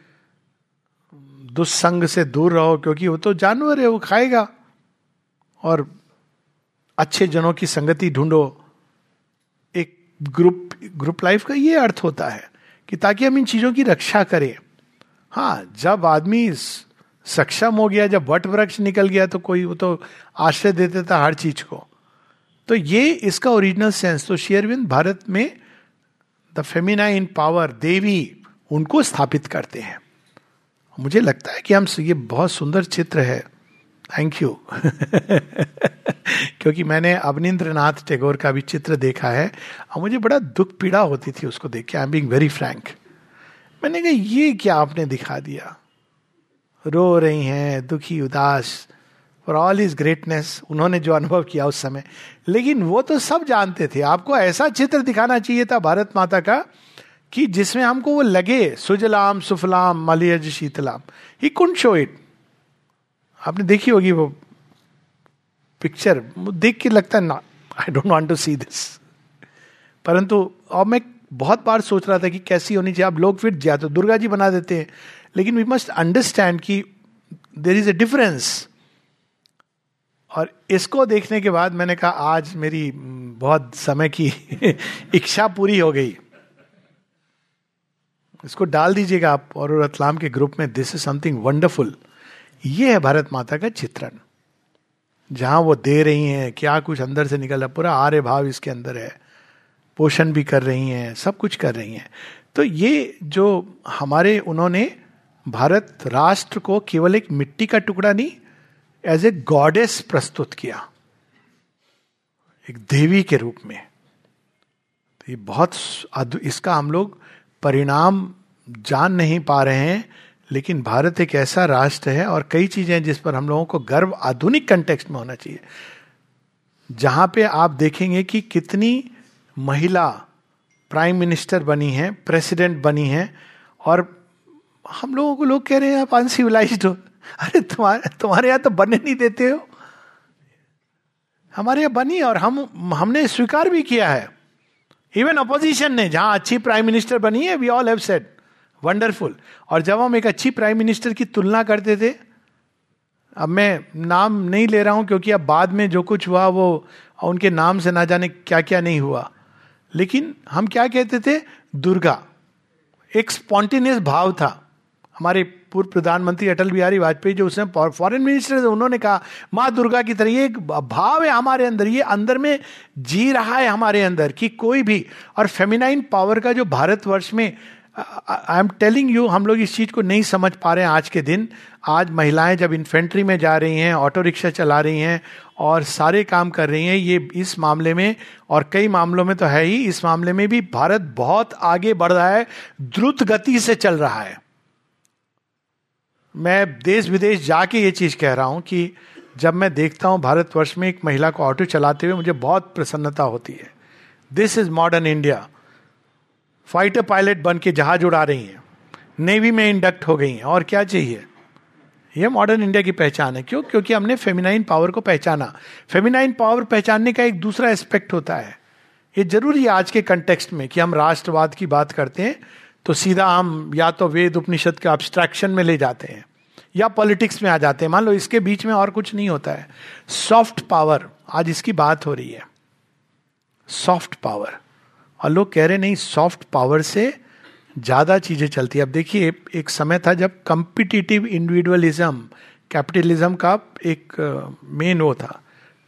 दुस्संग से दूर रहो, क्योंकि वो तो जानवर है, वो खाएगा। और अच्छे जनों की संगति ढूंढो। एक ग्रुप ग्रुप लाइफ का ये अर्थ होता है कि ताकि हम इन चीज़ों की रक्षा करें। हाँ जब आदमी सक्षम हो गया, जब वट वृक्ष निकल गया तो कोई वो तो आश्रय देते था हर चीज़ को। तो ये इसका ओरिजिनल सेंस तो शेयरविंद भारत में द फेमिना इन पावर देवी, उनको स्थापित करते हैं। मुझे लगता है कि हम ये बहुत सुंदर चित्र है। थैंक यू क्योंकि मैंने अवनिंद्र नाथ टैगोर का भी चित्र देखा है और मुझे बड़ा दुख पीड़ा होती थी उसको देख के। I am being very frank मैंने कहा, ये क्या आपने दिखा दिया? रो रही हैं, दुखी, उदास फॉर ऑल इज़ ग्रेटनेस उन्होंने जो अनुभव किया उस समय। लेकिन वो तो सब जानते थे। आपको ऐसा चित्र दिखाना चाहिए था भारत माता का कि जिसमें हमको वो लगे, सुजलाम, सुफलाम, मलियज, शीतलाम। ही कुंड शो इट आपने देखी होगी वो पिक्चर देख के लगता है, ना I don't want to see this परंतु और मैं बहुत बार सोच रहा था कि कैसी होनी चाहिए। आप लोग फिर ज़्यादा तो दुर्गा जी बना देते हैं। लेकिन वी मस्ट अंडरस्टैंड कि देर इज़ ए डिफरेंस और इसको देखने के बाद मैंने कहा, आज मेरी बहुत समय की इच्छा पूरी हो गई। इसको डाल दीजिएगा आप और रतलाम के ग्रुप में दिस इज़ समथिंग वंडरफुल ये है भारत माता का चित्रण। जहाँ वो दे रही हैं, क्या कुछ अंदर से निकल रहा पूरा आर्य भाव इसके अंदर है। पोषण भी कर रही हैं, सब कुछ कर रही हैं। तो ये जो हमारे, उन्होंने भारत राष्ट्र को केवल एक मिट्टी का टुकड़ा नहीं एज ए गॉडेस प्रस्तुत किया एक देवी के रूप में। तो ये बहुत इसका हम लोग परिणाम जान नहीं पा रहे हैं, लेकिन भारत एक ऐसा राष्ट्र है और कई चीज़ें जिस पर हम लोगों को गर्व आधुनिक कंटेक्स्ट में होना चाहिए। जहाँ पे आप देखेंगे कि कितनी महिला प्राइम मिनिस्टर बनी है प्रेसिडेंट बनी है, और हम लोगों को लोग कह रहे हैं, आप अनसिविलाइज हो। अरे तुम्हारे तुम्हारे यहाँ तो बनने नहीं देते हो। हमारे यहाँ बनी और हम, हमने स्वीकार भी किया है। इवन अपोजिशन ने, जहाँ अच्छी प्राइम मिनिस्टर बनी है we all have said wonderful और जब हम एक अच्छी प्राइम मिनिस्टर की तुलना करते थे, अब मैं नाम नहीं ले रहा हूँ, क्योंकि अब बाद में जो कुछ हुआ, वो उनके नाम से ना जाने क्या क्या नहीं हुआ। लेकिन हम क्या कहते थे? दुर्गा। एक स्पॉन्टेनियस भाव था। हमारे पूर्व प्रधानमंत्री अटल बिहारी वाजपेयी जो उसने फॉरेन मिनिस्टर थे, उन्होंने कहा, माँ दुर्गा की तरह ये एक भाव है हमारे अंदर, ये अंदर में जी रहा है हमारे अंदर कि कोई भी और फेमिनाइन पावर का जो भारतवर्ष में आई एम टेलिंग यू हम लोग इस चीज़ को नहीं समझ पा रहे हैं आज के दिन। आज महिलाएँ जब इन्फेंट्री में जा रही हैं ऑटो रिक्शा चला रही हैं और सारे काम कर रही हैं, ये इस मामले में और कई मामलों में तो है ही, इस मामले में भी भारत बहुत आगे बढ़ रहा है, द्रुत गति से चल रहा है। मैं देश विदेश जाके ये चीज़ कह रहा हूँ कि जब मैं देखता हूँ भारतवर्ष में एक महिला को ऑटो चलाते हुए मुझे बहुत प्रसन्नता होती है। This is modern India fighter pilot बन के जहाज़ उड़ा रही हैं। नेवी में इंडक्ट हो गई हैं। और क्या चाहिए? यह मॉडर्न इंडिया की पहचान है। क्यों? क्योंकि हमने फेमिनाइन पावर को पहचाना। फेमिनाइन पावर पहचानने का एक दूसरा एस्पेक्ट होता है। ये ज़रूरी है आज के कंटेक्स्ट में कि हम राष्ट्रवाद की बात करते हैं। तो सीधा हम या तो वेद उपनिषद के अब्स्ट्रैक्शन में ले जाते हैं, या पॉलिटिक्स में आ जाते हैं। मान लो इसके बीच में और कुछ नहीं होता है। सॉफ्ट पावर आज इसकी बात हो रही है। सॉफ्ट पावर और लोग कह रहे, नहीं सॉफ्ट पावर से ज़्यादा चीज़ें चलती है। अब देखिए, एक समय था जब कंपिटिटिव इंडिविजुअलिज्म कैपिटलिज्म का एक मेन वो था।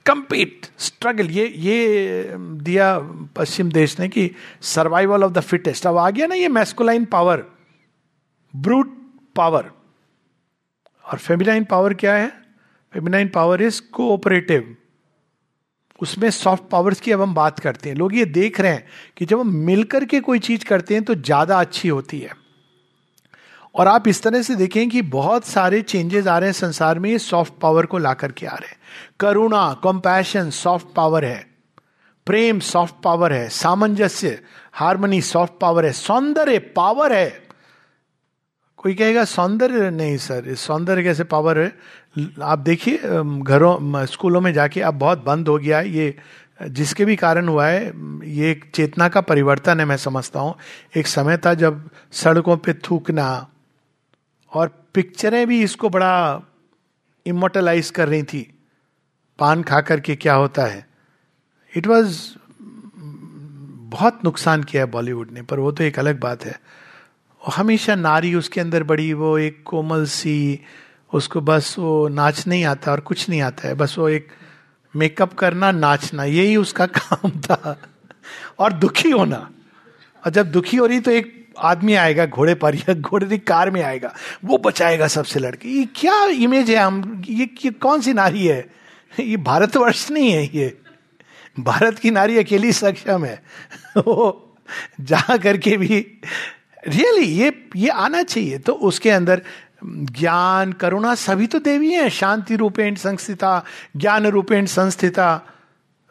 कंपीट स्ट्रगल ये ये दिया पश्चिम देश ने कि सर्वाइवल ऑफ़ द फिटेस्ट अब आ गया ना ये मैस्कुलाइन पावर ब्रूट पावर और फेमिनाइन पावर क्या है? फेमिनाइन पावर इज़ कोऑपरेटिव उसमें सॉफ्ट पावर्स की अब हम बात करते हैं। लोग ये देख रहे हैं कि जब हम मिलकर के कोई चीज़ करते हैं तो ज़्यादा अच्छी होती है। और आप इस तरह से देखें कि बहुत सारे चेंजेस आ रहे हैं संसार में, ये सॉफ्ट पावर को ला करके आ रहे हैं। करुणा कंपैशन सॉफ्ट पावर है। प्रेम सॉफ्ट पावर है। सामंजस्य हारमोनी सॉफ्ट पावर है। सौंदर्य पावर है। कोई कहेगा, सौंदर्य नहीं सर सौंदर्य कैसे पावर है? आप देखिए घरों स्कूलों में जाके अब बहुत बंद हो गया है। ये, जिसके भी कारण हुआ है, ये एक चेतना का परिवर्तन है, मैं समझता हूँ। एक समय था जब सड़कों पे थूकना और पिक्चरें भी इसको बड़ा इमोटलाइज कर रही थी। पान खा करके क्या होता है? इट वॉज़ बहुत नुकसान किया है बॉलीवुड ने पर वो तो एक अलग बात है। हमेशा नारी उसके अंदर बड़ी वो एक कोमल सी उसको बस वो नाच नहीं आता और कुछ नहीं आता है। बस वो एक मेकअप करना नाचना यही उसका काम था। और दुखी होना। और जब दुखी हो रही तो एक आदमी आएगा घोड़े पर या घोड़े की कार में आएगा वो बचाएगा सबसे लड़के। ये क्या इमेज है हम ये, ये कौन सी नारी है? ये भारतवर्ष नहीं है ये। भारत की नारी अकेली सक्षम है। वो जा करके भी रियली ये ये आना चाहिए। तो उसके अंदर ज्ञान, करुणा सभी तो देवी हैं। शांति रूपेण संस्थिता, ज्ञान रूपेण संस्थिता,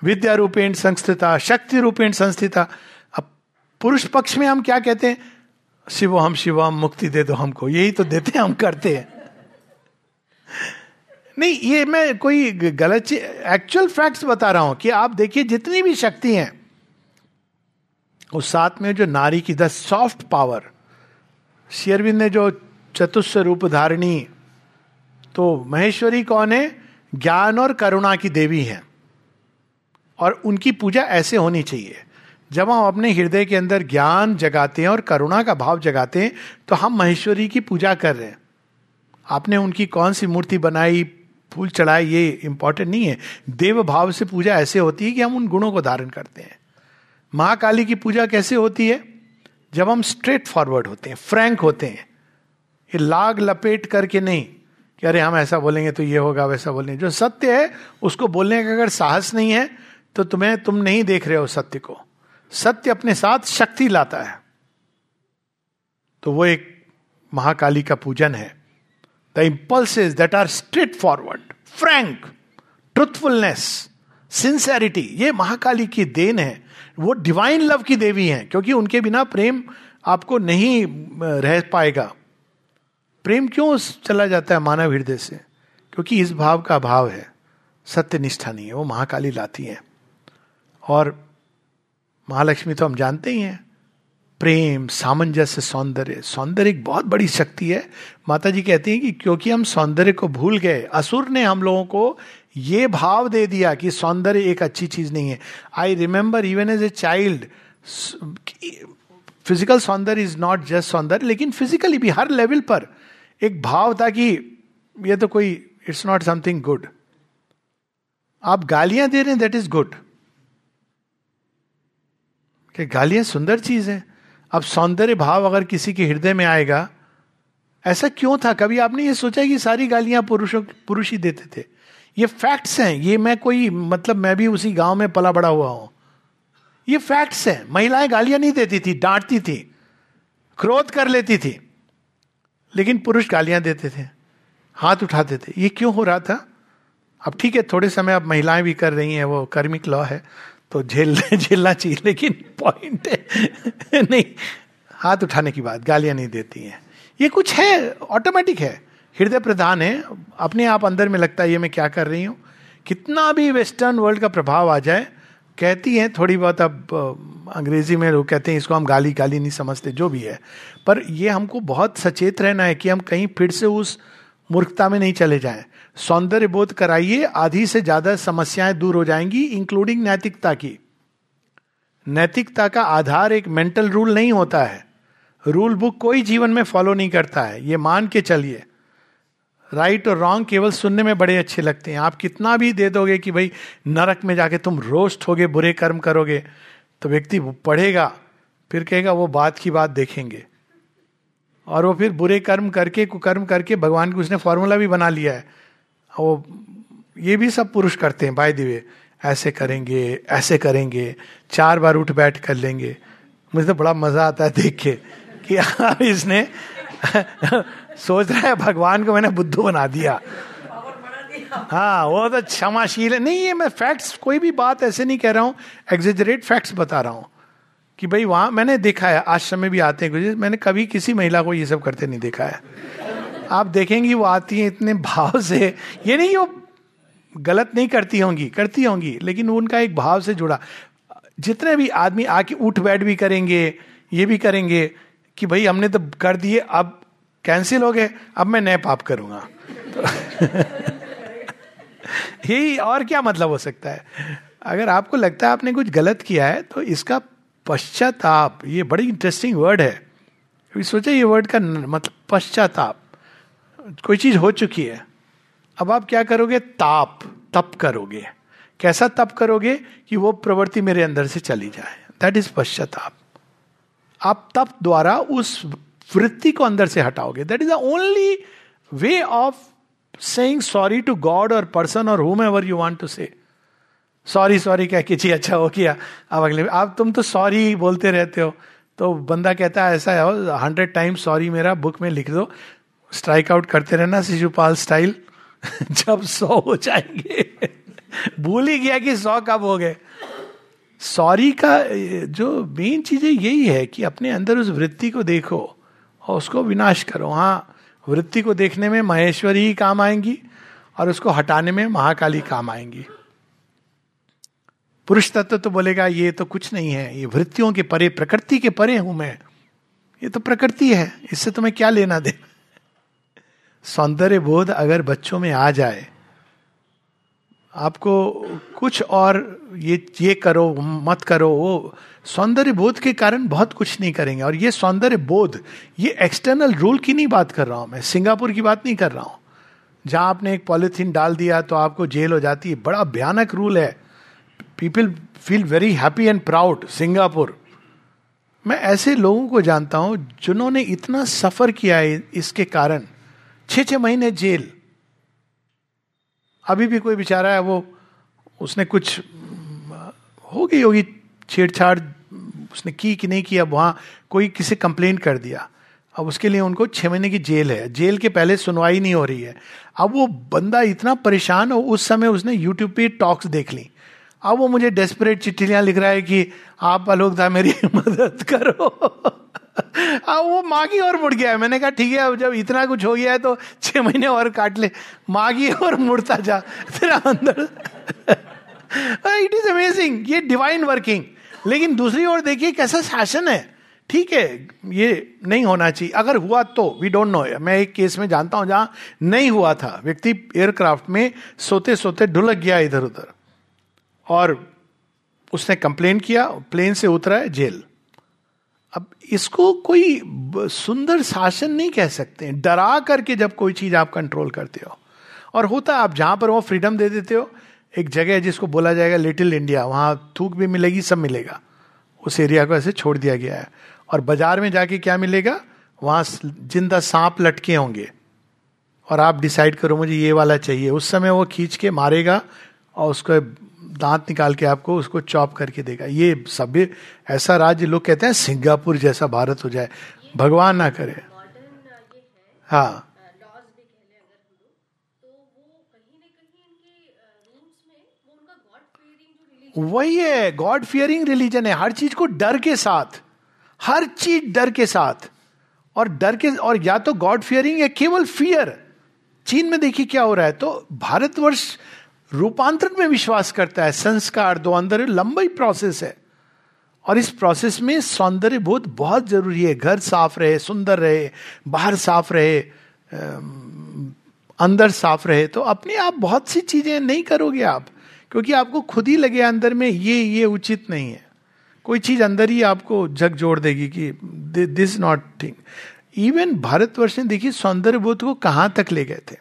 विद्या रूपेण संस्थिता, शक्ति रूपेण संस्थिता। अब पुरुष पक्ष में हम क्या कहते हैं? शिव हम शिव, हम मुक्ति दे दो हमको। यही तो देते हैं, हम करते हैं। नहीं, ये मैं कोई गलत चीज़ एक्चुअल फैक्ट्स बता रहा हूँ कि आप देखिए जितनी भी शक्ति हैं उस साथ में जो नारी की द सॉफ्ट पावर शेयरविंद ने जो चतुस्व रूप धारिणी तो महेश्वरी कौन है? ज्ञान और करुणा की देवी हैं। और उनकी पूजा ऐसे होनी चाहिए। जब हम अपने हृदय के अंदर ज्ञान जगाते हैं और करुणा का भाव जगाते हैं तो हम महेश्वरी की पूजा कर रहे हैं। आपने उनकी कौन सी मूर्ति बनाई? फूल चढ़ाए, ये इंपॉर्टेंट नहीं है। देव भाव से पूजा ऐसे होती है कि हम उन गुणों को धारण करते हैं। महाकाली की पूजा कैसे होती है? जब हम स्ट्रेट फॉरवर्ड होते हैं फ्रैंक होते हैं। ये लाग लपेट करके नहीं कि अरे हम ऐसा बोलेंगे तो ये होगा, वैसा बोलेंगे जो सत्य है, उसको बोलने का अगर साहस नहीं है तो तुम्हें, तुम नहीं देख रहे हो सत्य को। सत्य अपने साथ शक्ति लाता है। तो वो एक महाकाली का पूजन है। Impulses that are straightforward frank truthfulness sincerity ये महाकाली की देन है। वो डिवाइन लव की देवी हैं, क्योंकि उनके बिना प्रेम आपको नहीं रह पाएगा। प्रेम क्यों चला जाता है मानव हृदय से? क्योंकि इस भाव का भाव है। सत्य निष्ठा नहीं है, वो महाकाली लाती है। और महालक्ष्मी तो हम जानते ही हैं। प्रेम, सामंजस्य, सौंदर्य। सौंदर्य एक बहुत बड़ी शक्ति है। माता जी कहती हैं कि क्योंकि हम सौंदर्य को भूल गए, असुर ने हम लोगों को ये भाव दे दिया कि सौंदर्य एक अच्छी चीज़ नहीं है। I remember even as a child physical saundarya is not just saundarya, लेकिन फिजिकली भी, हर लेवल पर एक भाव था कि ये तो कोई इट्स नॉट समथिंग गुड आप गालियाँ दे रहे हैं दैट इज़ गुड कि गालियाँ सुंदर चीज़ है। अब सौंदर्य भाव अगर किसी के हृदय में आएगा, ऐसा क्यों था? कभी आपने ये सोचा कि सारी गालियाँ पुरुषों, पुरुष ही देते थे? ये फैक्ट्स हैं। ये मैं कोई मतलब मैं भी उसी गाँव में पला बड़ा हुआ हूँ। ये फैक्ट्स हैं। महिलाएँ गालियाँ नहीं देती थी, डांटती थी, क्रोध कर लेती थी, लेकिन पुरुष गालियाँ देते थे, हाथ उठाते थे। ये क्यों हो रहा था? अब ठीक है, थोड़े समय अब महिलाएँ भी कर रही हैं, वो कर्मिक लॉ है। तो झेल झेलना चाहिए, लेकिन पॉइंट नहीं, हाथ उठाने की बात, गालियाँ नहीं देती हैं। ये कुछ है ऑटोमेटिक है। हृदय प्रधान है। अपने आप अंदर में लगता है, ये मैं क्या कर रही हूँ? कितना भी वेस्टर्न वर्ल्ड का प्रभाव आ जाए, कहती हैं थोड़ी बहुत अब अंग्रेज़ी में लोग कहते हैं, इसको हम गाली गाली नहीं समझते, जो भी है। पर ये हमको बहुत सचेत रहना है कि हम कहीं फिर से उस मूर्खता में नहीं चले जाएँ। सौंदर्य बोध कराइए, आधी से ज़्यादा समस्याएँ दूर हो जाएँगी इंक्लूडिंग नैतिकता की। नैतिकता का आधार एक मेंटल रूल नहीं होता है। रूल बुक कोई जीवन में फॉलो नहीं करता है। ये मान के चलिए। राइट और रॉन्ग केवल सुनने में बड़े अच्छे लगते हैं। आप कितना भी दे दोगे कि भाई, नरक में जाके तुम रोस्ट होगे, बुरे कर्म करोगे तो व्यक्ति पढ़ेगा, फिर कहेगा, वो बात की बात देखेंगे। और वो फिर बुरे कर्म करके, कुकर्म करके भगवान की उसने फॉर्मूला भी बना लिया है। वो ये भी सब पुरुष करते हैं बाय दिवे ऐसे करेंगे ऐसे करेंगे, चार बार उठ बैठ कर लेंगे। मुझे तो बड़ा मज़ा आता है देख के कि इसने सोच रहा है भगवान को मैंने बुद्धू बना दिया। हाँ वो तो क्षमाशील है। नहीं, ये मैं फैक्ट्स कोई भी बात ऐसे नहीं कह रहा हूँ एग्जेजरेट फैक्ट्स बता रहा हूँ कि भाई वहाँ मैंने देखा है, आश्रम में भी आते हैं कुछ मैंने कभी किसी महिला को ये सब करते नहीं देखा है। आप देखेंगी वो आती हैं इतने भाव से। ये नहीं वो गलत नहीं करती होंगी करती होंगी, लेकिन उनका एक भाव से जुड़ा। जितने भी आदमी आके उठ बैठ भी करेंगे, ये भी करेंगे कि भाई हमने तो कर दिए, अब कैंसिल हो गए, अब मैं नए पाप करूँगा। यही और क्या मतलब हो सकता है? अगर आपको लगता है आपने कुछ गलत किया है तो इसका पश्चाताप, ये बड़ी इंटरेस्टिंग वर्ड है। सोचा ये वर्ड का मतलब पश्चाताप। कोई चीज़ हो चुकी है, अब आप क्या करोगे? ताप, तप करोगे। कैसा तप करोगे कि वो प्रवृत्ति मेरे अंदर से चली जाए? दैट इज़ पश्चाताप। आप तप द्वारा उस वृत्ति को अंदर से हटाओगे। That is the only way of saying sorry to god और पर्सन और whomever you want to say sorry sorry कह के जी अच्छा हो किया अब अगले आप तुम तो सॉरी बोलते रहते हो। तो बंदा कहता है, ऐसा है हंड्रेड टाइम सॉरी मेरा बुक में लिख दो। स्ट्राइक आउट करते रहना शिशुपाल स्टाइल, जब सौ हो जाएँगे। भूल ही गया कि सौ कब हो गए। सॉरी का, जो मेन चीज़ यही है कि अपने अंदर उस वृत्ति को देखो और उसको विनाश करो। हाँ वृत्ति को देखने में महेश्वरी ही काम आएँगी और उसको हटाने में महाकाली काम आएँगी। पुरुष तत्व तो बोलेगा, ये तो कुछ नहीं है, ये वृत्तियों के परे, प्रकृति के परे हूँ मैं। ये तो प्रकृति है, इससे तुम्हें क्या लेना दे सौंदर्य बोध अगर बच्चों में आ जाए, आपको कुछ और ये ये करो, मत करो, वो सौंदर्य बोध के कारण बहुत कुछ नहीं करेंगे। और ये सौंदर्य बोध ये एक्सटर्नल रूल की नहीं बात कर रहा हूँ मैं, सिंगापुर की बात नहीं कर रहा हूँ। जहाँ आपने एक पॉलिथीन डाल दिया तो आपको जेल हो जाती है, बड़ा भयानक रूल है। People feel very happy and proud Singapore. मैं ऐसे लोगों को जानता हूँ जिन्होंने इतना सफ़र किया है इसके कारण। छह छह महीने जेल। अभी भी कोई बेचारा है, वो उसने कुछ हो गई होगी छेड़छाड़, उसने की कि नहीं किया वहाँ कोई किसी कंप्लेन कर दिया। अब उसके लिए उनको छह महीने की जेल है। जेल के पहले सुनवाई नहीं हो रही है। अब वो बंदा इतना परेशान हो, उस समय उसने यूट्यूब पे टॉक्स देख ली। अब वो मुझे डेस्परेट चिट्ठियाँ लिख रहा है कि आप था मेरी मदद करो। अब वो माँ की ओर मुड़ गया है। मैंने कहा, ठीक है, अब जब इतना कुछ हो गया है तो छह महीने और काट ले। माँ की ओर मुड़ता जा, तेरा अंदर। इट इज़ अमेजिंग ये डिवाइन वर्किंग लेकिन दूसरी ओर देखिए, कैसा शासन है। ठीक है, ये नहीं होना चाहिए। अगर हुआ तो वी डोंट नो मैं एक केस में जानता हूँ जहाँ नहीं हुआ था। व्यक्ति एयरक्राफ्ट में सोते सोते ढुलक गया इधर उधर और उसने कंप्लेन किया प्लेन से उतरा है, जेल। अब इसको कोई सुंदर शासन नहीं कह सकते डरा करके जब कोई चीज़ आप कंट्रोल करते हो। और होता आप जहाँ पर वो फ्रीडम दे देते हो। एक जगह है जिसको बोला जाएगा लिटिल इंडिया वहाँ थूक भी मिलेगी, सब मिलेगा। उस एरिया को ऐसे छोड़ दिया गया है। और बाज़ार में जाके क्या मिलेगा? वहाँ ज़िंदा सांप लटके होंगे। और आप डिसाइड करो, मुझे ये वाला चाहिए। उस समय वो खींच के मारेगा और उसको दांत निकाल के आपको उसको चॉप करके देगा। ये सभ्य ऐसा राज्य लोग कहते हैं सिंगापुर जैसा भारत हो जाए। भगवान ना करे। हाँ वही है गॉड फियरिंग रिलीजन है। हर चीज़ को डर के साथ हर चीज़ डर के साथ। और डर के और या तो गॉड फियरिंग या केवल फियर चीन में देखिए क्या हो रहा है तो भारतवर्ष रूपांतरण में विश्वास करता है, संस्कार दो अंदर लंबी प्रोसेस है। और इस प्रोसेस में सौंदर्य बोध बहुत ज़रूरी है। घर साफ़ रहे, सुंदर रहे, बाहर साफ़ रहे अंदर साफ़ रहे तो अपने आप बहुत सी चीज़ें नहीं करोगे आप, क्योंकि आपको खुद ही लगे अंदर में, ये ये उचित नहीं है। कोई चीज़ अंदर ही आपको जग जोड़ देगी कि this not thing even Bharatvarsh ने देखिए सौंदर्य बोध को कहाँ तक ले गए थे?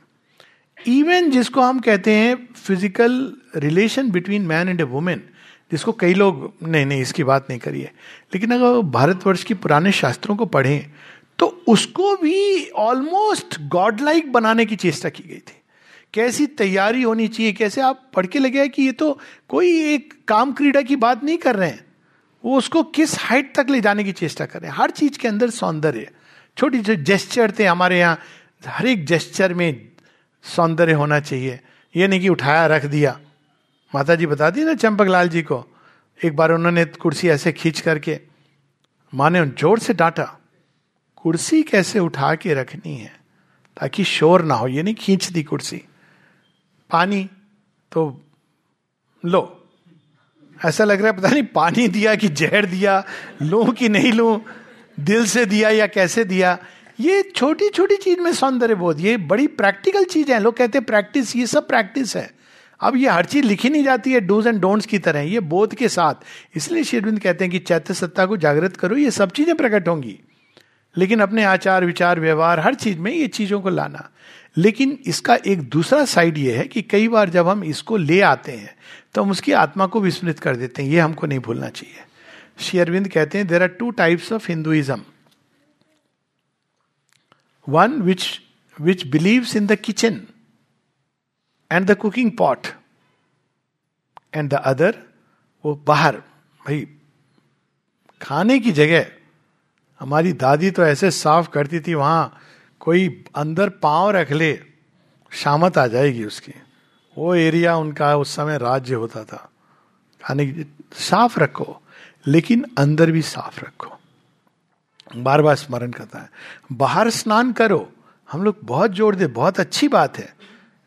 इवन जिसको हम कहते हैं physical relation between man and a women जिसको कई लोग, नहीं नहीं, इसकी बात नहीं करिए। लेकिन अगर भारतवर्ष की पुराने शास्त्रों को पढ़ें तो उसको भी ऑलमोस्ट गॉड लाइक बनाने की चेष्टा की गई थी। कैसी तैयारी होनी चाहिए, कैसे आप पढ़ के लगे कि ये तो कोई एक काम क्रीड़ा की बात नहीं कर रहे हैं। वो उसको किस हाइट तक ले जाने की चेष्टा कर रहे हैं? हर चीज़ के अंदर सौंदर्य। छोटी छोटी जेस्चर थे हमारे यहाँ, हर एक जेस्चर में सौंदर्य होना चाहिए। ये नहीं कि उठाया, रख दिया। माता जी बता दी ना चंपक लाल जी को, एक बार उन्होंने कुर्सी ऐसे खींच करके, माँ ने ज़ोर से डांटा, कुर्सी कैसे उठा के रखनी है ताकि शोर ना हो? ये नहीं खींच दी कुर्सी। पानी तो लो। ऐसा लग रहा है, पता नहीं पानी दिया कि जहर दिया, लू कि नहीं लू, दिल से दिया या कैसे दिया। ये छोटी छोटी चीज़ में सौंदर्य बोध ये बड़ी प्रैक्टिकल चीज़ है। लोग कहते हैं प्रैक्टिस ये सब प्रैक्टिस है। अब ये हर चीज़ लिखी नहीं जाती है डूज एंड डोंट्स की तरह। ये बोध के साथ। इसलिए शेरविंद कहते हैं कि चैत्य सत्ता को जागृत करो, ये सब चीज़ें प्रकट होंगी। लेकिन अपने आचार, विचार, व्यवहार, हर चीज़ में ये चीज़ों को लाना। लेकिन इसका एक दूसरा साइड ये है कि कई बार जब हम इसको ले आते हैं तो हम उसकी आत्मा को विस्मृत कर देते हैं। ये हमको नहीं भूलना चाहिए। श्री अरविंद कहते हैं there are two types of Hinduism one which which believes in the kitchen and the cooking pot and the other वो बाहर, भाई, खाने की जगह। हमारी दादी तो ऐसे साफ़ करती थी, वहाँ कोई अंदर पाँव रख ले, शामत आ जाएगी उसकी। वो एरिया उनका उस समय राज्य होता था। खाने की, साफ़ रखो, लेकिन अंदर भी साफ़ रखो। बार बार स्मरण करता है। बाहर स्नान करो। हम लोग बहुत ज़ोर दे, बहुत अच्छी बात है।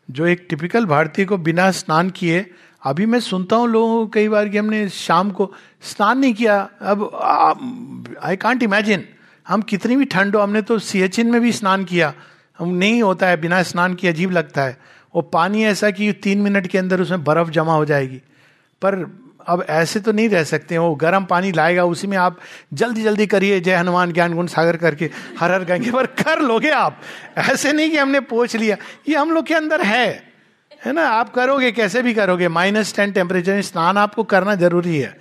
जो एक टिपिकल भारतीय को बिना स्नान किए, अभी मैं सुनता हूँ लोगों को कई बार कि हमने शाम को स्नान नहीं किया। अब आई कांट इमेजिन हम कितनी भी ठंड हो, हमने तो सियाचिन में भी स्नान किया। हम नहीं होता है, बिना स्नान किए अजीब लगता है। वो पानी ऐसा कि तीन मिनट के अंदर उसमें बर्फ़ जमा हो जाएगी। पर अब ऐसे तो नहीं रह सकते वो गर्म पानी लाएगा, उसी में आप जल्दी जल्दी करिए, जय हनुमान ज्ञान गुण सागर करके हर हर गंगे पर कर लोगे आप? ऐसे नहीं कि हमने पोछ लिया, ये हम लोग के अंदर है। है ना? आप करोगे, कैसे भी करोगे, माइनस टेन टेम्परेचर में स्नान आपको करना ज़रूरी है।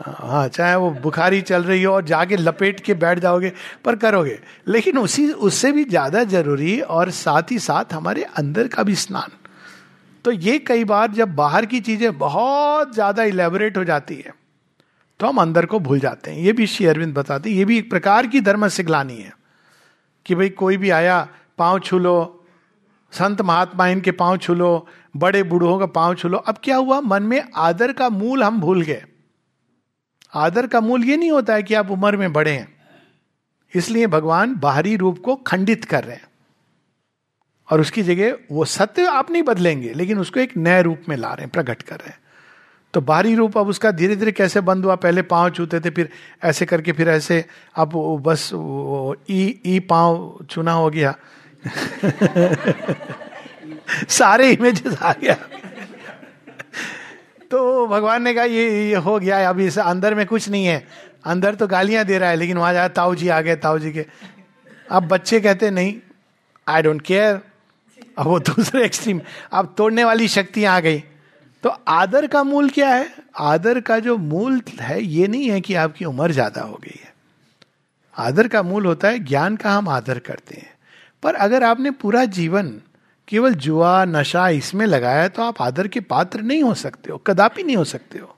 हाँ चाहे वो बुखारी चल रही हो और जाके लपेट के बैठ जाओगे, पर करोगे। लेकिन उसी, उससे भी ज़्यादा ज़रूरी और साथ ही साथ हमारे अंदर का भी स्नान तो ये कई बार जब बाहर की चीज़ें बहुत ज़्यादा इलेबोरेट हो जाती है तो हम अंदर को भूल जाते हैं। ये भी श्री अरविंद बताते हैं, ये भी एक प्रकार की धर्म सिखलानी है कि भाई कोई भी आया, पाँव छू लो, संत महात्मा इनके पाँव छू लो, बड़े बूढ़ों का पाँव छू लो। अब क्या हुआ? मन में आदर का मूल हम भूल गए। आदर का मूल ये नहीं होता है कि आप उम्र में बड़े हैं, इसलिए भगवान बाहरी रूप को खंडित कर रहे हैं। और उसकी जगह वो सत्य आप नहीं बदलेंगे, लेकिन उसको एक नए रूप में ला रहे हैं, प्रकट कर रहे हैं। तो बाहरी रूप अब उसका धीरे धीरे कैसे बंद हुआ? पहले पाँव छूते थे, फिर ऐसे करके, फिर ऐसे। अब बस ई ई पाँव चुना हो गया। सारे इमेजेस आ गया। तो भगवान ने कहा, ये ये हो गया अभी इस अंदर में कुछ नहीं है। अंदर तो गालियाँ दे रहा है, लेकिन वहाँ जाए ताऊ जी आ गए, ताऊ जी के। अब बच्चे कहते नहीं आई डोंट केयर अब वो दूसरे एक्सट्रीम अब तोड़ने वाली शक्ति आ गई। तो आदर का मूल क्या है? आदर का जो मूल है, ये नहीं है कि आपकी उम्र ज़्यादा हो गई है। आदर का मूल होता है ज्ञान का हम आदर करते हैं। पर अगर आपने पूरा जीवन केवल जुआ, नशा इसमें लगाया तो आप आदर के पात्र नहीं हो सकते हो, कदापि नहीं हो सकते हो।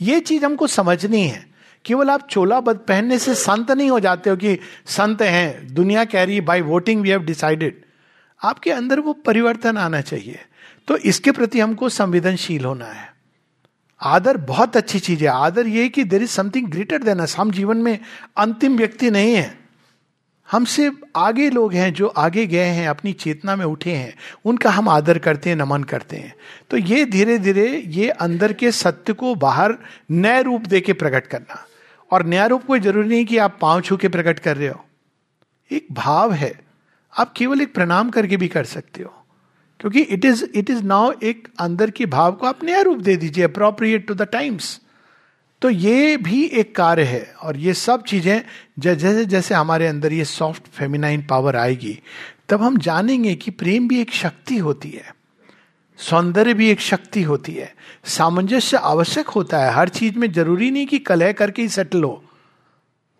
ये चीज़ हमको समझनी है। केवल आप चोला बद पहनने से संत नहीं हो जाते हो कि, संत हैं, दुनिया कह रही है by voting we have decided आपके अंदर वो परिवर्तन आना चाहिए। तो इसके प्रति हमको संवेदनशील होना है। आदर बहुत अच्छी चीज़ है। आदर ये कि there is something greater than us हम जीवन में अंतिम व्यक्ति नहीं है। हमसे आगे लोग हैं जो आगे गए हैं, अपनी चेतना में उठे हैं। उनका हम आदर करते हैं, नमन करते हैं। तो ये धीरे धीरे ये अंदर के सत्य को बाहर नए रूप दे के प्रकट करना। और नया रूप कोई ज़रूरी नहीं कि आप पाँव छू के प्रकट कर रहे हो। एक भाव है। आप केवल एक प्रणाम करके भी कर सकते हो। क्योंकि it is it is now एक अंदर के भाव को आप नया रूप दे दीजिए अप्रोप्रिएट टू द टाइम्स तो ये भी एक कार्य है, और ये सब चीज़ें, जैसे जैसे हमारे अंदर ये सॉफ्ट फेमिनाइन पावर आएगी, तब हम जानेंगे कि प्रेम भी एक शक्ति होती है, सौंदर्य भी एक शक्ति होती है, सामंजस्य आवश्यक होता है। हर चीज़ में ज़रूरी नहीं कि कलह करके ही सेटल हो।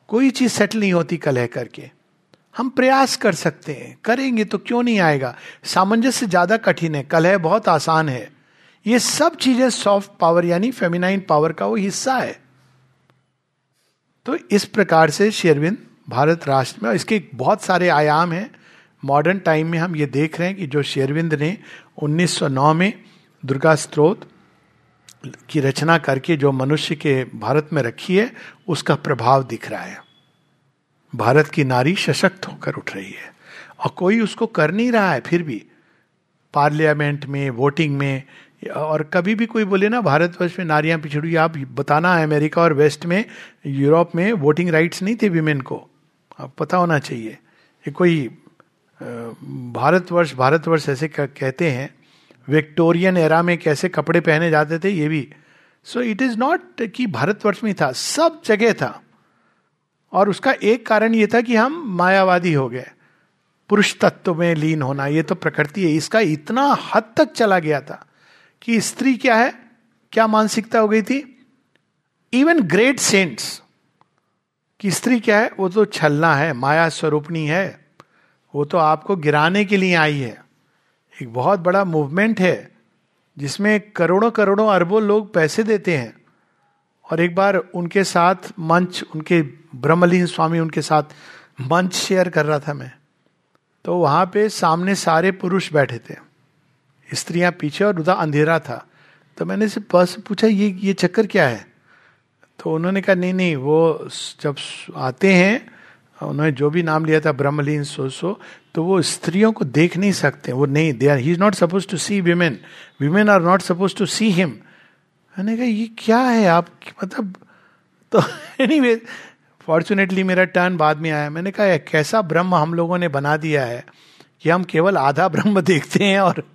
कोई चीज़ सेटल नहीं होती कलह करके। हम प्रयास कर सकते हैं। करेंगे तो क्यों नहीं आएगा? सामंजस्य ज़्यादा कठिन है। कलह बहुत आसान है। ये सब चीज़ें सॉफ्ट पावर यानी फेमिनाइन पावर का वो हिस्सा है। तो इस प्रकार से शेरविंद भारत राष्ट्र में इसके बहुत सारे आयाम हैं। मॉडर्न टाइम में हम ये देख रहे हैं कि जो शेरविंद ने 1909 में दुर्गा स्त्रोत की रचना करके जो मनुष्य के भारत में रखी है, उसका प्रभाव दिख रहा है। भारत की नारी सशक्त होकर उठ रही है। और कोई उसको कर नहीं रहा है, फिर भी। पार्लियामेंट में, वोटिंग में, और कभी भी कोई बोले ना, भारतवर्ष में नारियाँ पिछड़ी, आप बताना है अमेरिका और वेस्ट में, यूरोप में वोटिंग राइट्स नहीं थे विमेन को। आप पता होना चाहिए। ये कोई भारतवर्ष भारतवर्ष ऐसे कहते हैं, विक्टोरियन एरा में कैसे कपड़े पहने जाते थे, ये भी। सो इट इज़ नॉट कि भारतवर्ष में था, सब जगह था। और उसका एक कारण यह था कि हम मायावादी हो गए। पुरुष तत्व में लीन होना, ये तो प्रकृति है। इसका इतना हद तक चला गया था कि स्त्री क्या है? क्या मानसिकता हो गई थी? इवन ग्रेट सेंट्स कि स्त्री क्या है? वो तो छलना है, माया स्वरूपणी है। वो तो आपको गिराने के लिए आई है। एक बहुत बड़ा मूवमेंट है, जिसमें करोड़ों करोड़ों अरबों लोग पैसे देते हैं। और एक बार उनके साथ मंच, उनके ब्रह्मलीन स्वामी उनके साथ मंच शेयर कर रहा था मैं। तो वहाँ पे सामने सारे पुरुष बैठे थे। स्त्रियाँ पीछे और उधर अंधेरा था। तो मैंने से बस पूछा, ये ये चक्कर क्या है? तो उन्होंने कहा, नहीं नहीं, वो जब आते हैं, उन्होंने जो भी नाम लिया था ब्रह्मलीन सो सो तो वो स्त्रियों को देख नहीं सकते। वो नहीं they are he is not suppose to see women women are not suppose to see him मैंने कहा, ये क्या है आप? मतलब तो एनी फॉर्चुनेटली मेरा टर्न बाद में आया। मैंने कहा कैसा ब्रह्म हम लोगों ने बना दिया है कि हम केवल आधा ब्रह्म देखते हैं और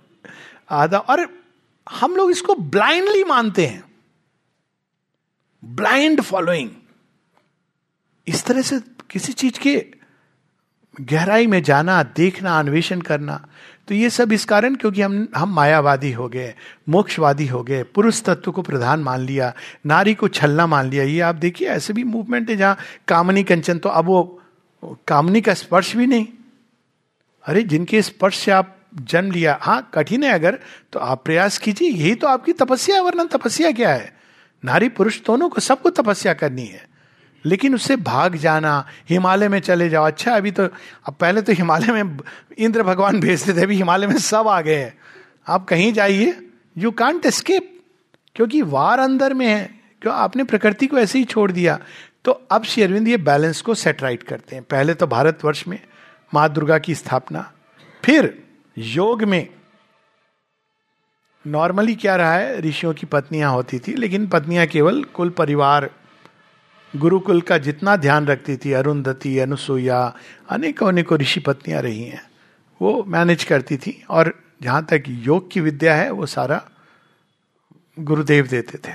आधा और हम लोग इसको ब्लाइंडली मानते हैं। ब्लाइंड फॉलोइंग इस तरह से किसी चीज़ के गहराई में जाना, देखना, अन्वेषण करना तो ये सब इस कारण क्योंकि हम हम मायावादी हो गए, मोक्षवादी हो गए, पुरुष तत्व को प्रधान मान लिया, नारी को छलना मान लिया। ये आप देखिए, ऐसे भी मूवमेंट है जहाँ कामनी कंचन तो अब वो, कामनी का स्पर्श भी नहीं। अरे, जिनके स्पर्श से आप जन्म लिया हाँ कठिन है अगर तो आप प्रयास कीजिए, यही तो आपकी तपस्या है, वरना तपस्या क्या है? नारी पुरुष दोनों को सबको तपस्या करनी है। लेकिन उससे भाग जाना, हिमालय में चले जाओ। अच्छा अभी तो अब पहले तो हिमालय में इंद्र भगवान भेजते थे, अभी हिमालय में सब आ गए हैं। आप कहीं जाइए यू कांट एस्केप क्योंकि वार अंदर में है, क्यों आपने प्रकृति को ऐसे ही छोड़ दिया। तो अब श्री अरविंद ये बैलेंस को सेट राइट करते हैं। पहले तो भारतवर्ष में, माँ दुर्गा की स्थापना, फिर योग में। नॉर्मली क्या रहा है, ऋषियों की पत्नियाँ होती थी, लेकिन पत्नियाँ केवल कुल परिवार गुरुकुल का जितना ध्यान रखती थी, अरुंधति, अनुसुईया अनेकों अनेकों ऋषि पत्नियाँ रही हैं। वो मैनेज करती थी और जहाँ तक योग की विद्या है, वो सारा गुरुदेव देते थे।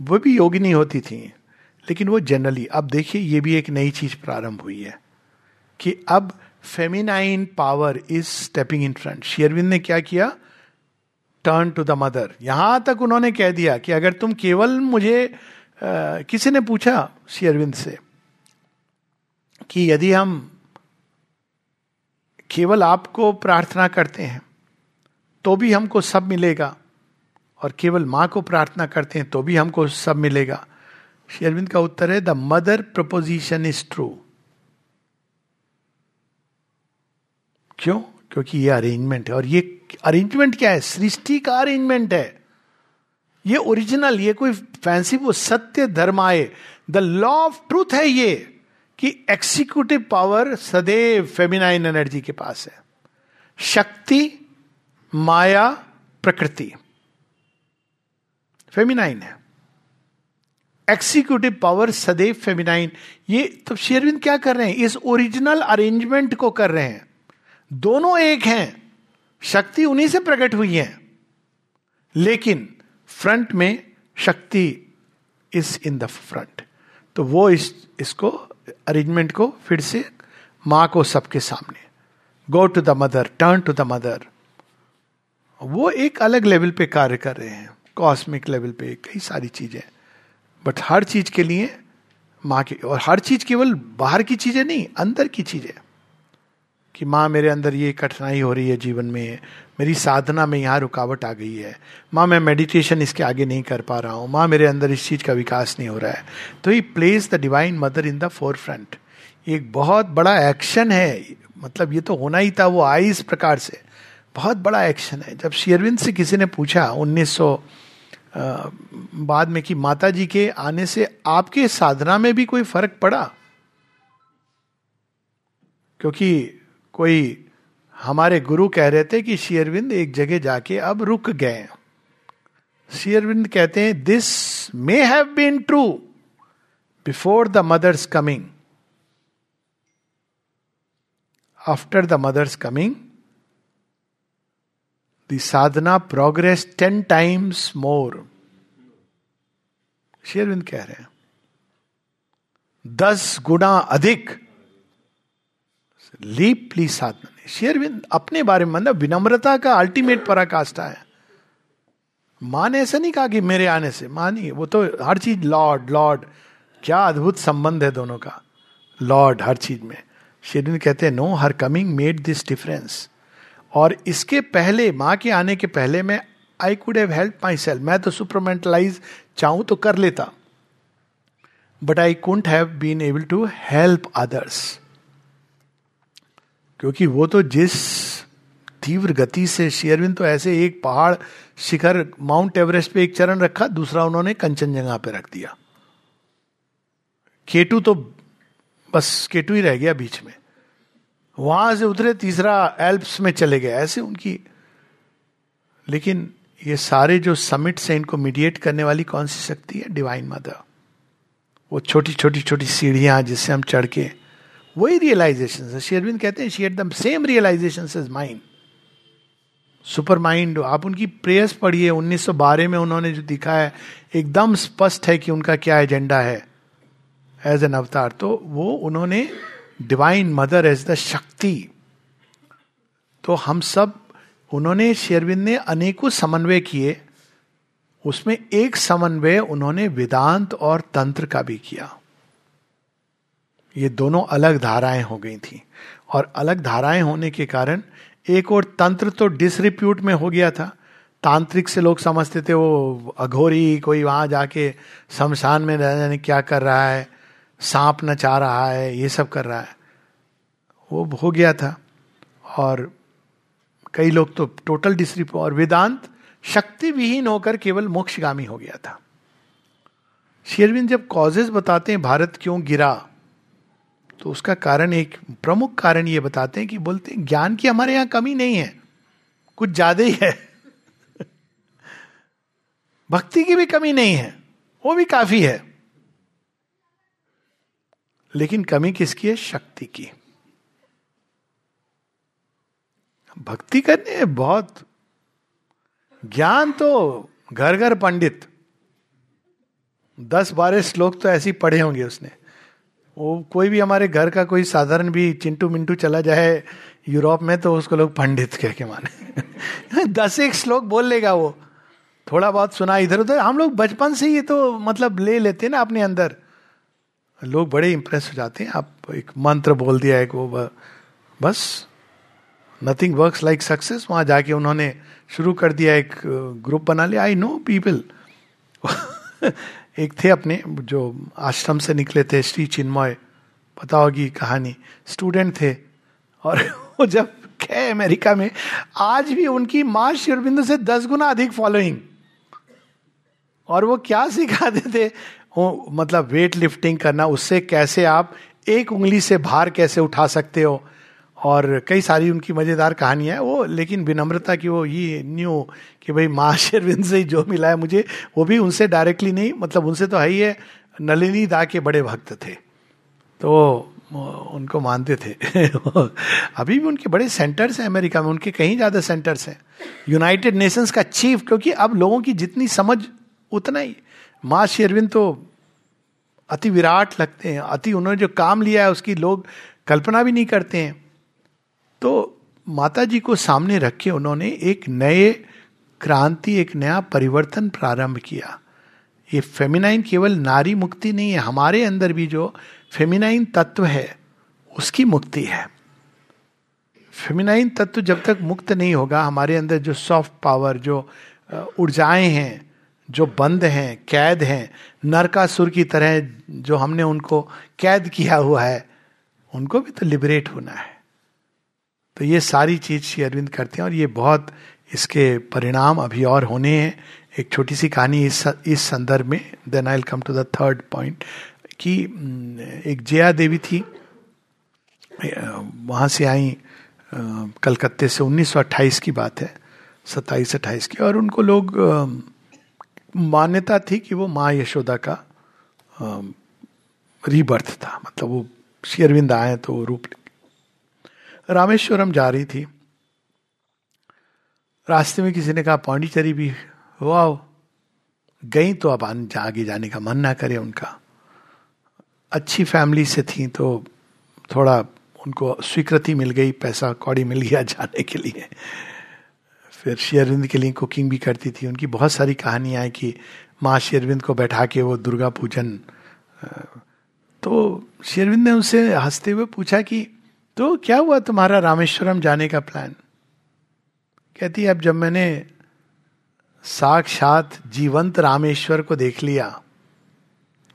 वो भी योगिनी होती थी, लेकिन वो जनरली अब देखिए, ये भी एक नई चीज़ प्रारंभ हुई है कि अब feminine power is stepping in front Sri Aurobindo ने क्या किया? टर्न टू द मदर यहाँ तक उन्होंने कह दिया कि अगर तुम केवल मुझे किसी ने पूछा श्री अरविंद से, कि यदि हम केवल आपको प्रार्थना करते हैं तो भी हमको सब मिलेगा, और केवल माँ को प्रार्थना करते हैं तो भी हमको सब मिलेगा? शेरविंद का उत्तर है, the mother proposition is true. क्यों? क्योंकि ये अरेंजमेंट है, और ये अरेंजमेंट क्या है? सृष्टि का अरेंजमेंट है। ये ओरिजिनल ये कोई फैंसी वो सत्य धर्म आए। द लॉ ऑफ़ ट्रूथ है ये कि एक्सिक्यूटिव पावर सदैव फेमिनाइन एनर्जी के पास है। शक्ति, माया, प्रकृति फेमिनाइन है। एक्सिक्यूटिव पावर सदैव फेमिनाइन ये तो शेरविंद क्या कर रहे हैं? इस ओरिजिनल अरेंजमेंट को कर रहे हैं। दोनों एक हैं। शक्ति उन्हीं से प्रकट हुई है। लेकिन फ्रंट में शक्ति इज़ इन द फ्रंट तो वो इस, इसको अरेंजमेंट को फिर से माँ को सबके सामने। Go to the mother turn to the mother वो एक अलग लेवल पे कार्य कर रहे हैं। कॉस्मिक लेवल पे कई सारी चीज़ें। बट हर चीज़ के लिए माँ की, और हर चीज़ केवल बाहर की चीज़ें नहीं, अंदर की चीज़ें। कि माँ मेरे अंदर ये कठिनाई हो रही है जीवन में मेरी साधना में यहाँ रुकावट आ गई है। माँ, मैं मेडिटेशन इसके आगे नहीं कर पा रहा हूँ। माँ, मेरे अंदर इस चीज़ का विकास नहीं हो रहा है। तो ही place the divine mother in the forefront एक बहुत बड़ा एक्शन है। मतलब ये तो होना ही था वो आई इस प्रकार से। बहुत बड़ा एक्शन है। जब शेरविंद से किसी ने पूछा 1900 बाद में कि माता जी के आने से आपके साधना में भी कोई फ़र्क पड़ा? क्योंकि कोई हमारे गुरु कह रहे थे कि शेयरविंद एक जगह जाके अब रुक गए शेयरविंद कहते हैं this may have been true before the mother's coming after the mother's coming the sadhana progress ten times more शेरविंद कह रहे हैं, दस गुना अधिक लीपली साधना ने शेरविंद अपने बारे में मतलब विनम्रता का अल्टीमेट पराकाष्ठा है। माँ ने ऐसा नहीं कहा कि मेरे आने से माँ नहीं वो तो हर चीज़ लॉर्ड लॉर्ड, क्या अद्भुत संबंध है दोनों का। लॉर्ड हर चीज़ में। शेरविंद कहते हैं, no, her coming made this difference. और इसके पहले, माँ के आने के पहले मैं I could have help myself मैं तो सुपरमेंटलाइज चाहूँ तो कर लेता। But I couldn't have been able to help others क्योंकि वो तो जिस तीव्र गति से शेयरविन तो ऐसे एक पहाड़ शिखर, माउंट एवरेस्ट पे एक चरण रखा, दूसरा उन्होंने कंचनजंगा पे रख दिया। केटू तो बस केटू ही रह गया बीच में। वहाँ से उतरे, तीसरा एल्प्स में चले गए, ऐसे उनकी। लेकिन ये सारे जो समिट से इनको मीडिएट करने वाली कौन सी शक्ति है? डिवाइन मदर वो छोटी छोटी छोटी सीढ़ियाँ जिससे हम चढ़ के वही रियलाइजेशन है। शेयरविंद कहते हैं शेयर दम same realisation is mind super mind आप उनकी प्रेयर्स पढ़िए। 1912 में उन्होंने जो दिखा है, एकदम स्पष्ट है कि उनका क्या एजेंडा है एज एन अवतार तो वो उन्होंने डिवाइन मदर एज द शक्ति तो हम सब, उन्होंने, शेरविंद ने अनेकों समन्वय किए। उसमें एक समन्वय उन्होंने वेदांत और तंत्र का भी किया। ये दोनों अलग धाराएँ हो गई थी। और अलग धाराएँ होने के कारण एक और तंत्र तो डिसरिप्यूट में हो गया था। तांत्रिक से लोग समझते थे, वो अघोरी, कोई वहाँ जाके शमशान में जाने क्या कर रहा है, सांप नचा रहा है, ये सब कर रहा है। वो हो गया था। और कई लोग तो टोटल डिसरिप और वेदांत शक्ति विहीन होकर केवल मोक्षगामी हो गया था। शेरविंद जब कॉजेज बताते हैं, भारत क्यों गिरा? तो उसका कारण एक प्रमुख कारण ये बताते हैं कि बोलते हैं, ज्ञान की हमारे यहाँ कमी नहीं है। कुछ ज़्यादा ही है। भक्ति की भी कमी नहीं है। वो भी काफ़ी है। लेकिन कमी किसकी है? शक्ति की। भक्ति करने बहुत। ज्ञान तो घर घर पंडित। दस बारह श्लोक तो ऐसे ही पढ़े होंगे उसने। वो कोई भी हमारे घर का कोई साधारण भी चिंटू मिंटू चला जाए यूरोप में तो उसको लोग पंडित कह के माने। दस एक श्लोक बोल लेगा वो। थोड़ा बहुत सुना इधर उधर। हम लोग बचपन से ये तो मतलब ले लेते हैं ना अपने अंदर। लोग बड़े इंप्रेस हो जाते हैं। आप एक मंत्र बोल दिया, एक वो बस। नथिंग वर्क्स लाइक सक्सेस वहाँ जाके उन्होंने शुरू कर दिया, एक ग्रुप बना लिया। आई नो पीपल एक थे अपने, जो आश्रम से निकले थे, श्री चिन्मय। पता होगी कहानी। स्टूडेंट थे। और वो जब गए अमेरिका में, आज भी उनकी माँ शिवरबिंदु से दस गुना अधिक फॉलोइंग और वो क्या सिखाते थे? वो मतलब वेट लिफ्टिंग करना, उससे कैसे आप एक उंगली से भार कैसे उठा सकते हो? और कई सारी उनकी मज़ेदार कहानियाँ वो, लेकिन विनम्रता की वो ये न्यू कि भाई माँ शेरविंद से जो मिला है मुझे, वो भी उनसे डायरेक्टली नहीं मतलब उनसे तो है ही है, नलिनी दा के बड़े भक्त थे। तो उनको मानते थे। अभी भी उनके बड़े सेंटर्स हैं अमेरिका में, उनके कहीं ज़्यादा सेंटर्स हैं। यूनाइटेड नेशंस का चीफ क्योंकि अब लोगों की जितनी समझ, उतना ही। माँ शेरविंद तो अति विराट लगते हैं, अति उन्होंने जो काम लिया है, उसकी लोग कल्पना भी नहीं करते हैं। तो माता जी को सामने रख के उन्होंने एक नए क्रांति, एक नया परिवर्तन प्रारंभ किया। ये फेमिनाइन केवल नारी मुक्ति नहीं है, हमारे अंदर भी जो फेमिनाइन तत्व है, उसकी मुक्ति है। फेमिनाइन तत्व जब तक मुक्त नहीं होगा, हमारे अंदर जो सॉफ्ट पावर जो ऊर्जाएँ हैं, जो बंद हैं, कैद हैं, नरकासुर की तरह जो हमने उनको कैद किया हुआ है, उनको भी तो लिबरेट होना है। तो ये सारी चीज़ श्री अरविंद करते हैं और ये बहुत इसके परिणाम अभी और होने हैं। एक छोटी सी कहानी इस इस संदर्भ में then I come to the third point कि एक जया देवी थी। वहाँ से आई कलकत्ते से। 1928 की बात है, सत्ताईस अट्ठाईस की। और उनको लोग मान्यता थी कि वो माँ यशोदा का रीबर्थ था। मतलब वो श्री अरविंद आए तो वो रूप रामेश्वरम जा रही थी। रास्ते में किसी ने कहा, पांडिचेरी भी वाओ गई तो अब आगे जाने का मन ना करे उनका। अच्छी फैमिली से थी तो थोड़ा उनको स्वीकृति मिल गई, पैसा कौड़ी मिल गया जाने के लिए। फिर शेरविंद के लिए कुकिंग भी करती थी। उनकी बहुत सारी कहानियाँ हैं कि माँ शेरविंद को बैठा के वो दुर्गा पूजन तो शेरविंद ने उनसे हँसते हुए पूछा कि तो क्या हुआ तुम्हारा रामेश्वरम जाने का प्लान कहती अब जब मैंने साक्षात जीवंत रामेश्वर को देख लिया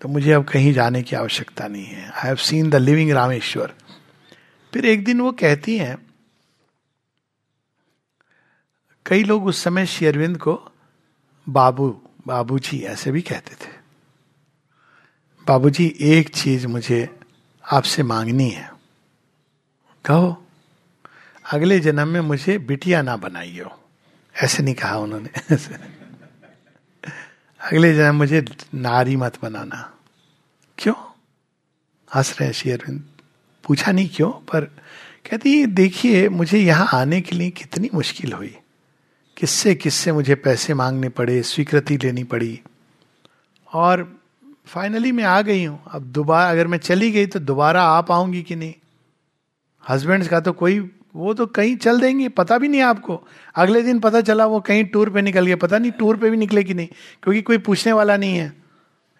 तो मुझे अब कहीं जाने की आवश्यकता नहीं है। I have seen the living Rameshwar. फिर एक दिन वो कहती हैं, कई लोग उस समय शेरविंद को बाबू, बाबूजी ऐसे भी कहते थे। बाबूजी, एक चीज़ मुझे आपसे मांगनी है। कहो, अगले जन्म में मुझे बिटिया ना बनाइयो ऐसे नहीं कहा उन्होंने। अगले जन्म मुझे नारी मत बनाना। क्यों? हंस रहे श्री अरविंद। पूछा नहीं क्यों, पर कहती देखिए, मुझे यहाँ आने के लिए कितनी मुश्किल हुई। किससे किससे मुझे पैसे मांगने पड़े, स्वीकृति लेनी पड़ी। और फाइनली मैं आ गई हूँ। अब दोबारा अगर मैं चली गई तो दोबारा आ पाऊँगी कि नहीं? हस्बैंड का तो कोई, वो तो कहीं चल देंगे, पता भी नहीं आपको। अगले दिन पता चला वो कहीं टूर पे निकल गया, पता नहीं टूर पे भी निकले कि नहीं, क्योंकि कोई पूछने वाला नहीं है।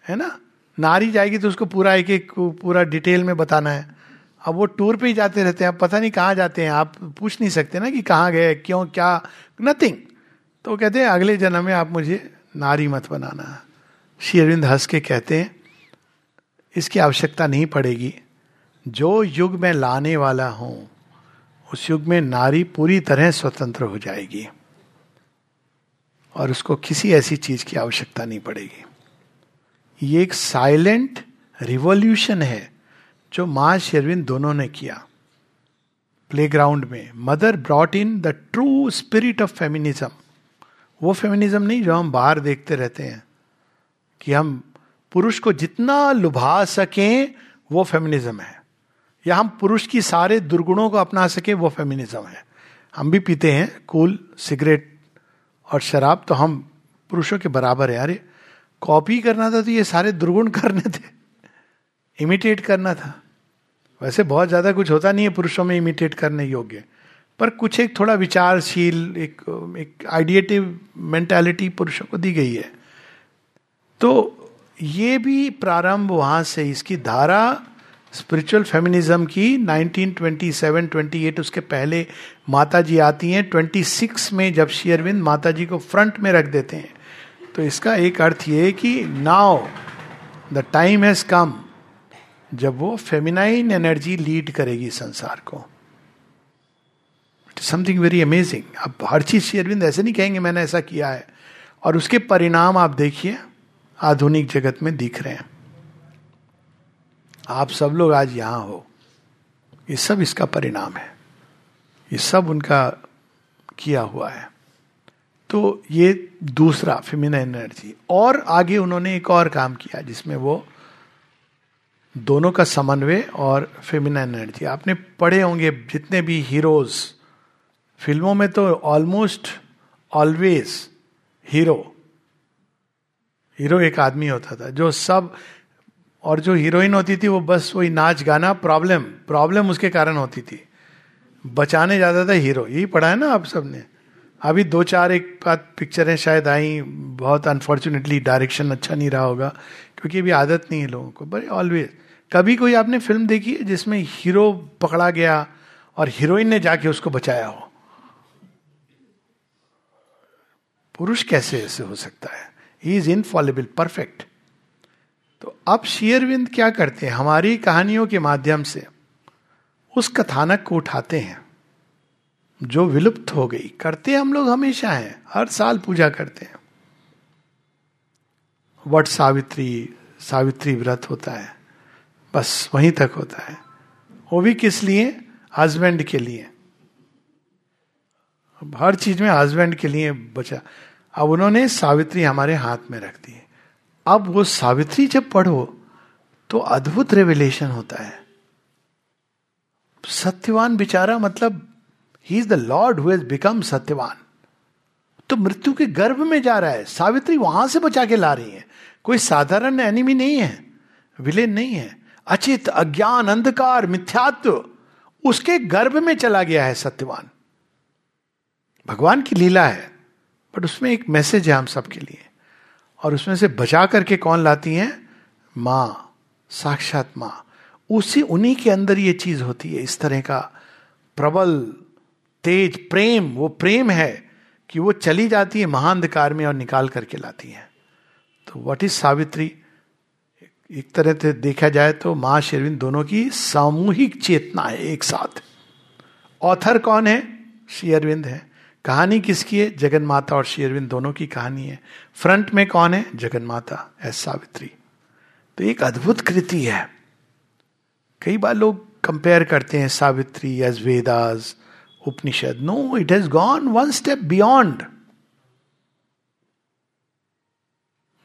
है ना? नारी जाएगी तो उसको पूरा एक एक, पूरा डिटेल में बताना है। अब वो टूर पे ही जाते रहते हैं, अब पता नहीं कहाँ जाते हैं। आप पूछ नहीं सकते ना कि कहाँ गए, क्यों, क्या नथिंग तो कहते हैं, अगले जन्म में आप मुझे नारी मत बनाना। श्री अरविंद हंस के कहते हैं, इसकी आवश्यकता नहीं पड़ेगी। जो युग में लाने वाला हूँ, उस युग में नारी पूरी तरह स्वतंत्र हो जाएगी और उसको किसी ऐसी चीज़ की आवश्यकता नहीं पड़ेगी। ये एक साइलेंट रिवॉल्यूशन है जो माँ शेरविन दोनों ने किया। प्लेग्राउंड में mother brought in the true spirit of feminism. वो फेमिनिज्म नहीं जो हम बाहर देखते रहते हैं कि हम पुरुष को जितना लुभा सकें, वो फेमिनिज्म है। या हम पुरुष की सारे दुर्गुणों को अपना सके, वो फेमिनिज्म है। हम भी पीते हैं कूल, सिगरेट और शराब तो हम पुरुषों के बराबर है। अरे, कॉपी करना था तो ये सारे दुर्गुण करने थे। इमिटेट करना था। वैसे बहुत ज़्यादा कुछ होता नहीं है पुरुषों में इमिटेट करने योग्य। पर कुछ एक थोड़ा विचारशील, एक एक आइडिएटिव मेंटालिटी पुरुषों को दी गई है। तो ये भी प्रारंभ वहाँ से, इसकी धारा स्पिरिचुअल फेमिनिज्म की 1927-28 उसके पहले माता जी आती हैं। 26 में जब शेयरविंद माता जी को फ्रंट में रख देते हैं तो इसका एक अर्थ ये कि now the time has come जब वो फेमिनाइन एनर्जी लीड करेगी संसार को। समथिंग वेरी अमेजिंग अब हर चीज़ शेयरविंद ऐसे नहीं कहेंगे मैंने ऐसा किया है। और उसके परिणाम आप देखिए, आधुनिक जगत में दिख रहे हैं। आप सब लोग आज यहाँ हो। ये सब इसका परिणाम है। ये सब उनका किया हुआ है। तो ये दूसरा फिमिन एनर्जी और आगे उन्होंने एक और काम किया जिसमें वो दोनों का समन्वय और फेमिन एनर्जी आपने पढ़े होंगे जितने भी हीरोज फ़िल्मों में तो ऑलमोस्ट ऑलवेज हीरो हीरो एक आदमी होता था जो सब और जो हीरोइन होती थी वो बस वही नाच गाना, प्रॉब्लम प्रॉब्लम उसके कारण होती थी। बचाने जाता था हीरो। यही पढ़ा है ना आप सबने? अभी दो चार एक बात पिक्चरें शायद आई, बहुत अनफॉर्चुनेटली डायरेक्शन अच्छा नहीं रहा होगा, क्योंकि अभी आदत नहीं है लोगों को बट ऑलवेज कभी कोई आपने फ़िल्म देखी है जिसमें हीरो पकड़ा गया और हीरोइन ने जाके उसको बचाया हो? पुरुष कैसे ऐसे हो सकता है? ही इज़ इनफॉलेबल परफेक्ट तो अब शेयरविंद क्या करते हैं? हमारी कहानियों के माध्यम से उस कथानक को उठाते हैं, जो विलुप्त हो गई। करते हम लोग हमेशा हैं, हर साल पूजा करते हैं। वट सावित्री सावित्री व्रत होता है, बस वहीं तक होता है। वो भी किस लिए? हस्बैंड के लिए। हर चीज़ में हस्बैंड के लिए बचा। अब उन्होंने सावित्री हमारे हाथ में रख दी। अब वो सावित्री जब पढ़ो तो अद्भुत रेवलेशन होता है। सत्यवान बिचारा मतलब ही is the lord who has become Satyavan. तो मृत्यु के गर्भ में जा रहा है, सावित्री वहाँ से बचा के ला रही है। कोई साधारण एनिमी नहीं है विलेन नहीं है। अचित, अज्ञान, अंधकार, मिथ्यात्व, उसके गर्भ में चला गया है सत्यवान। भगवान की लीला है बट उसमें एक मैसेज है हम सबके लिए। और उसमें से बचा करके कौन लाती हैं? माँ, साक्षात माँ। उसी, उन्हीं के अंदर ये चीज़ होती है, इस तरह का प्रबल, तेज प्रेम, वो प्रेम है कि वो चली जाती है महाअंधकार में और निकाल करके लाती है। तो वट इज़ सावित्री? एक तरह से देखा जाए तो माँ शेरविंद दोनों की सामूहिक चेतना है एक साथ। ऑथर कौन है? श्री अरविंद है। कहानी किसकी है? जगन माता और शेरविंद दोनों की कहानी है। फ्रंट में कौन है? जगन माता एस सावित्री। तो एक अद्भुत कृति है। कई बार लोग कंपेयर करते हैं Savitri as Vedas, Upanishad. No it has gone one step beyond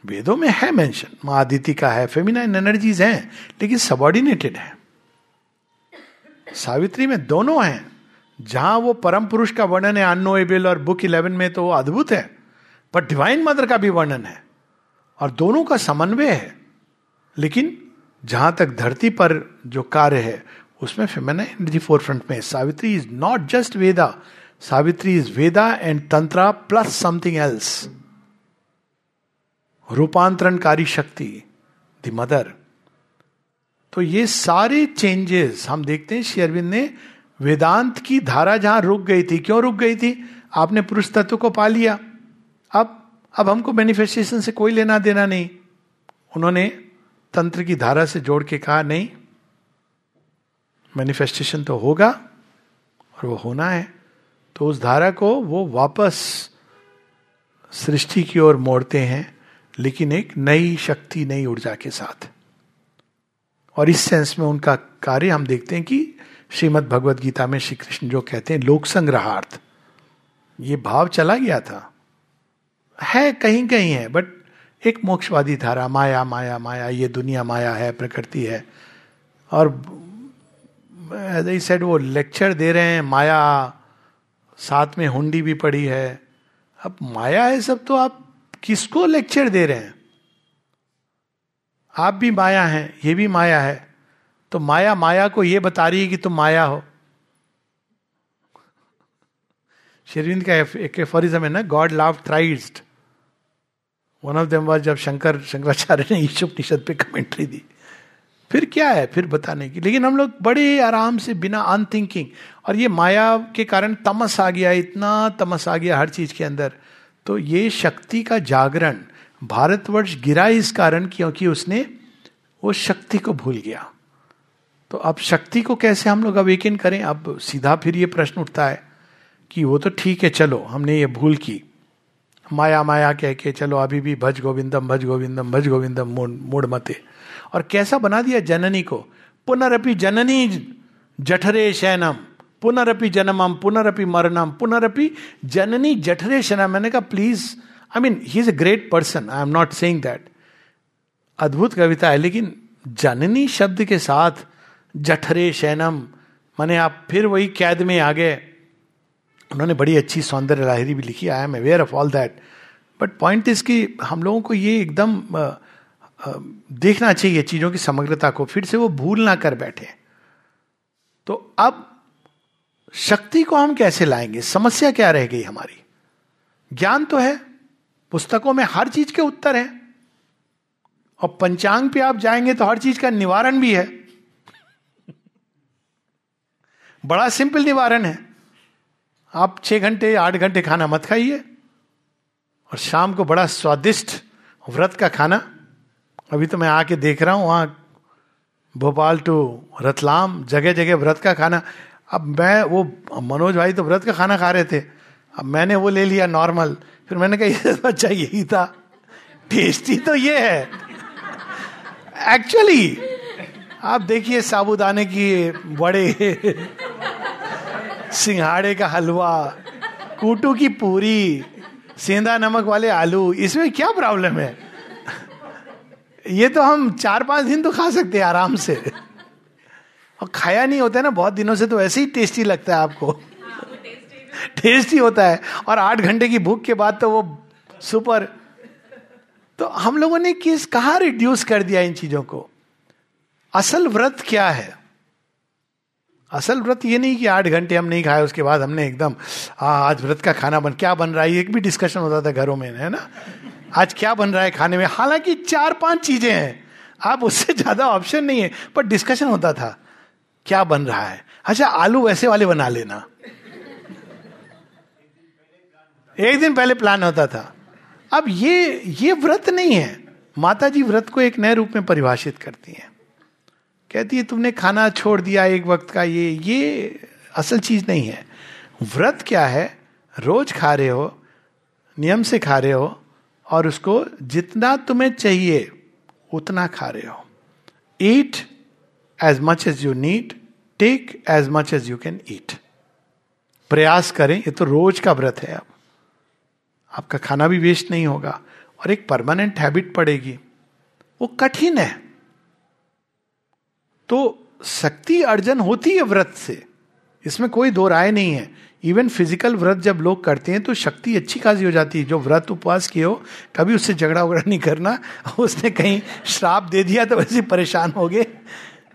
वेदों में है मेंशन माँ आदिति का है फेमिनाइन एनर्जीज हैं, लेकिन सबॉर्डिनेटेड है। सावित्री में दोनों हैं। जहाँ वो परम पुरुष का वर्णन है अनोएबल और बुक इलेवन में तो वो अद्भुत है, पर डिवाइन मदर का भी वर्णन है, और दोनों का समन्वय है। लेकिन जहाँ तक धरती पर जो कार्य है, उसमें फेमिना एनर्जी फोर फ्रंट में Savitri is not just Veda, Savitri is Veda and tantra plus something else रूपांतरणकारी शक्ति द मदर तो ये सारे चेंजेस हम देखते हैं शेयरविंद ने वेदांत की धारा जहाँ रुक गई थी, क्यों रुक गई थी? आपने पुरुष तत्व को पा लिया। अब अब हमको मैनिफेस्टेशन से कोई लेना देना नहीं। उन्होंने तंत्र की धारा से जोड़ के कहा, नहीं मैनिफेस्टेशन तो होगा और वो होना है। तो उस धारा को वो वापस सृष्टि की ओर मोड़ते हैं, लेकिन एक नई शक्ति, नई ऊर्जा के साथ। और इस सेंस में उनका कार्य हम देखते हैं कि श्रीमद भगवद गीता में श्री कृष्ण जो कहते हैं लोक संग्रहार्थ ये भाव चला गया था। है, कहीं कहीं है बट एक मोक्षवादी धारा, माया माया माया, ये दुनिया माया है, प्रकृति है। और एज आई सेड वो लेक्चर दे रहे हैं, माया, साथ में हुंडी भी पड़ी है। अब माया है सब तो आप किसको लेक्चर दे रहे हैं? आप भी माया हैं, ये भी माया है। तो माया माया को यह बता रही है कि तुम माया हो। शेरविंद का एक एफोरिज्म है ना God love thrice one of them was जब शंकर, शंकराचार्य ने ईशुपनिषद पे कमेंट्री दी। फिर क्या है? फिर बताने की। लेकिन हम लोग बड़े आराम से, बिना अनथिंकिंग और ये माया के कारण तमस आ गया, इतना तमस आ गया हर चीज़ के अंदर। तो ये शक्ति का जागरण भारतवर्ष गिरा इस कारण क्योंकि उसने वो शक्ति को भूल गया। तो अब शक्ति को कैसे हम लोग अवेकन करें? अब सीधा फिर ये प्रश्न उठता है कि वो तो ठीक है, चलो, हमने ये भूल की। माया माया कह के, चलो, अभी भी भज गोविंदम भज गोविंदम भज गोविंदम मूड मते। और कैसा बना दिया जननी को? पुनरअपि जननी जठरे शैनम पुनरअपि जन्मम पुनरअपि मरणम पुनरअपि जननी जठरे शैनम मैंने कहा please I mean he is a great person I am not saying that अद्भुत कविता है, लेकिन जननी शब्द के साथ जठरे शैनम माने आप फिर वही कैद में आ गए। उन्होंने बड़ी अच्छी सौंदर्य लाहिरी भी लिखी I am aware of all that but point is कि हम लोगों को ये एकदम देखना चाहिए चीज़ों की समग्रता को, फिर से वो भूल ना कर बैठे। तो अब शक्ति को हम कैसे लाएँगे? समस्या क्या रह गई हमारी? ज्ञान तो है, पुस्तकों में हर चीज़ के उत्तर हैं। और पंचांग पे आप जाएँगे तो हर चीज़ का निवारण भी है। बड़ा सिंपल निवारण है। आप छह घंटे, आठ घंटे खाना मत खाइए और शाम को बड़ा स्वादिष्ट व्रत का खाना। अभी तो मैं आके देख रहा हूँ, वहाँ भोपाल टू रतलाम जगह जगह व्रत का खाना। अब मैं, वो मनोज भाई तो व्रत का खाना खा रहे थे। अब मैंने वो ले लिया नॉर्मल। फिर मैंने कहा अच्छा यही था। टेस्टी तो ये है। एक्चुअली, आप देखिए साबुदाने की बड़े सिंघाड़े का हलवा, कूटू की पूरी, सेंधा नमक वाले आलू, इसमें क्या प्रॉब्लम है? ये तो हम चार पाँच दिन तो खा सकते हैं आराम से। और खाया नहीं होता है ना, बहुत दिनों से तो ऐसे ही टेस्टी लगता है आपको। टेस्टी होता है। और आठ घंटे की भूख के बाद तो वो सुपर तो हम लोगों ने किस, कहा रिड्यूस कर दिया इन चीज़ों को? असल व्रत क्या है? असल व्रत ये नहीं कि आठ घंटे हम नहीं खाए, उसके बाद हमने एकदम आज व्रत का खाना बन, क्या बन रहा है? एक भी डिस्कशन होता था घरों में, है ना? आज क्या बन रहा है खाने में? हालाँकि चार पाँच चीज़ें हैं। आप उससे ज़्यादा ऑप्शन नहीं है, पर डिस्कशन होता था, क्या बन रहा है? अच्छा आलू वैसे वाले बना लेना। एक दिन पहले प्लान होता था। अब ये ये व्रत नहीं है। माता जी व्रत को एक नए रूप में परिभाषित करती हैं। कहती है, तुमने खाना छोड़ दिया एक वक्त का, ये ये असल चीज़ नहीं है। व्रत क्या है? रोज खा रहे हो, नियम से खा रहे हो, और उसको जितना तुम्हें चाहिए, उतना खा रहे हो। Eat as much as you need take as much as you can eat प्रयास करें, ये तो रोज का व्रत है अब। आपका खाना भी वेस्ट नहीं होगा, और एक परमानेंट हैबिट पड़ेगी। वो कठिन है। तो शक्ति अर्जन होती है व्रत से। इसमें कोई दो राय नहीं है। इवन फ़िज़िकल व्रत जब लोग करते हैं तो शक्ति अच्छी खासी हो जाती है। जो व्रत उपवास किए हो, कभी उससे झगड़ा वगड़ा नहीं करना। उसने कहीं श्राप दे दिया तो वैसे परेशान हो गए।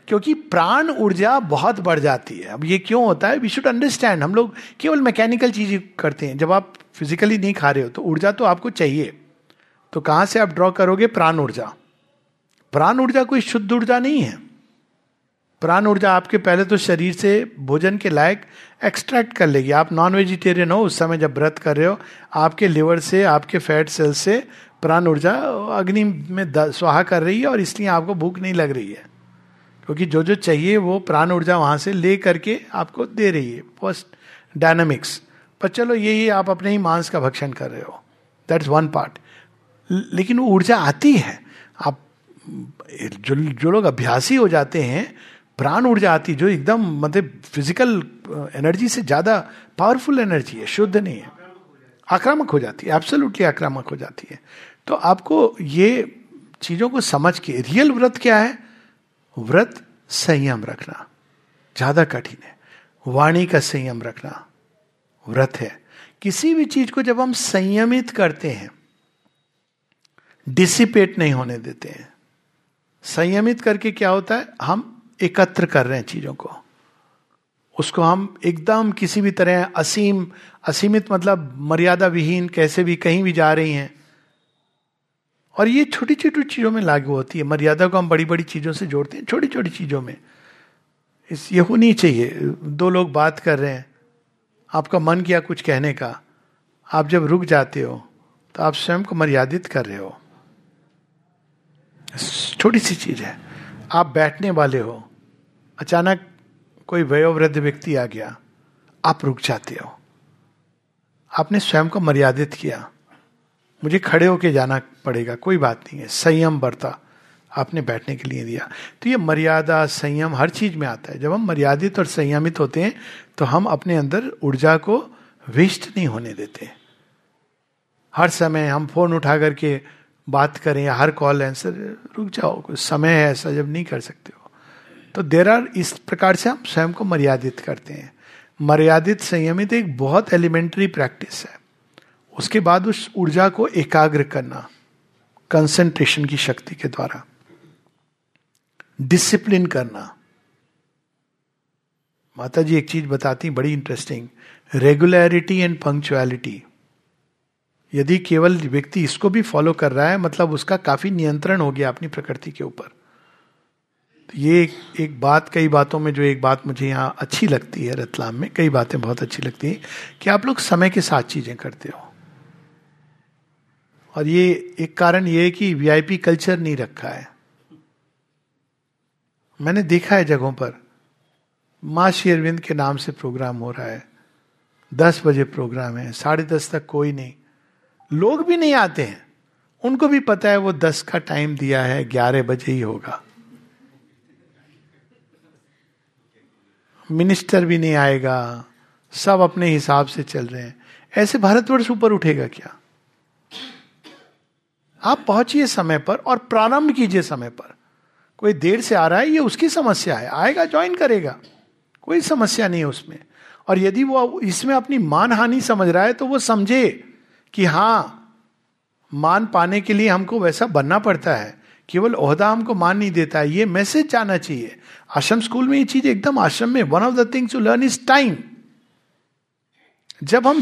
क्योंकि प्राण ऊर्जा बहुत बढ़ जाती है। अब ये क्यों होता है? वी शुड अंडरस्टैंड हम लोग केवल मैकेनिकल चीज़ करते हैं। जब आप फिजिकली नहीं खा रहे हो तो ऊर्जा तो आपको चाहिए। तो कहाँ से आप ड्रॉ करोगे? प्राण ऊर्जा। प्राण ऊर्जा कोई शुद्ध ऊर्जा नहीं है। प्राण ऊर्जा आपके पहले तो शरीर से भोजन के लायक एक्सट्रैक्ट कर लेगी। आप नॉन वेजिटेरियन हो, उस समय जब व्रत कर रहे हो, आपके लिवर से, आपके फैट सेल से प्राण ऊर्जा अग्नि में स्वाहा कर रही है और इसलिए आपको भूख नहीं लग रही है। क्योंकि जो जो चाहिए वो प्राण ऊर्जा वहाँ से ले करके आपको दे रही है। फ़र्स्ट डायनामिक्स पर चलो, ये आप अपने ही मांस का भक्षण कर रहे हो। दैट वन पार्ट लेकिन वो ऊर्जा आती है। आप, जो जो लोग अभ्यासी हो जाते हैं प्राण ऊर्जा आती जो एकदम मतलब फ़िज़िकल एनर्जी से ज़्यादा पावरफुल एनर्जी है, शुद्ध नहीं है। आक्रामक हो जाती है एब्सोल्युटली आक्रामक हो जाती है। तो आपको ये चीज़ों को समझ के रियल व्रत क्या है? व्रत संयम रखना, ज़्यादा कठिन है। वाणी का संयम रखना, व्रत है। किसी भी चीज़ को जब हम संयमित करते हैं डिसिपेट नहीं होने देते हैं। संयमित करके क्या होता है? हम एकत्र कर रहे हैं चीज़ों को। उसको हम एकदम किसी भी तरह असीम, असीमित मतलब मर्यादा विहीन, कैसे भी कहीं भी जा रही हैं। और ये छोटी छोटी चीज़ों में लागू होती है। मर्यादा को हम बड़ी बड़ी चीज़ों से जोड़ते हैं छोटी छोटी चीज़ों में। इस ये होनी चाहिए, दो लोग बात कर रहे हैं, आपका मन किया कुछ कहने का। आप जब रुक जाते हो तो आप स्वयं को मर्यादित कर रहे हो। छोटी सी चीज़ है। आप बैठने वाले हो अचानक कोई वयोवृद्ध व्यक्ति आ गया। आप रुक जाते हो। आपने स्वयं को मर्यादित किया। मुझे खड़े होके जाना पड़ेगा, कोई बात नहीं है। संयम बरता आपने बैठने के लिए दिया। तो ये मर्यादा, संयम हर चीज़ में आता है। जब हम मर्यादित और संयमित होते हैं तो हम अपने अंदर ऊर्जा को वेस्ट नहीं होने देते। हर समय हम फ़ोन उठा करके बात करें या हर कॉल आंसर रुक जाओ कुछ समय है ऐसा जब नहीं कर सकते हो। तो देर आर इस प्रकार से हम स्वयं को मर्यादित करते हैं। मर्यादित संयमित एक बहुत एलिमेंट्री प्रैक्टिस है। उसके बाद उस ऊर्जा को एकाग्र करना कंसंट्रेशन की शक्ति के द्वारा। डिसिप्लिन करना। माता जी एक चीज़ बताती बड़ी इंटरेस्टिंग रेगुलरिटी एंड पंक्चुअलिटी यदि केवल व्यक्ति इसको भी फॉलो कर रहा है मतलब उसका काफ़ी नियंत्रण हो गया अपनी प्रकृति के ऊपर। तो ये एक, एक बात कई बातों में जो एक बात मुझे यहाँ अच्छी लगती है रतलाम में कई बातें बहुत अच्छी लगती हैं कि आप लोग समय के साथ चीज़ें करते हो। और ये एक कारण ये है कि वीआईपी कल्चर नहीं रखा है। मैंने देखा है जगहों पर माँ शेरविंद के नाम से प्रोग्राम हो रहा है दस बजे प्रोग्राम है साढ़े दस तक कोई नहीं। लोग भी नहीं आते हैं। उनको भी पता है वो दस का टाइम दिया है ग्यारह बजे ही होगा। मिनिस्टर भी नहीं आएगा, सब अपने हिसाब से चल रहे हैं। ऐसे भारतवर्ष ऊपर उठेगा क्या? आप पहुंचिए समय पर और प्रारंभ कीजिए समय पर। कोई देर से आ रहा है, ये उसकी समस्या है। आएगा ज्वाइन करेगा। कोई समस्या नहीं है उसमें। और यदि वो इसमें अपनी मान हानि समझ रहा है तो वो समझे कि हाँ मान पाने के लिए हमको वैसा बनना पड़ता है। केवल ओहदा हमको मान नहीं देता है, ये मैसेज जाना चाहिए। आश्रम स्कूल में ये चीज़ एकदम आश्रम में one of the things to learn is time जब हम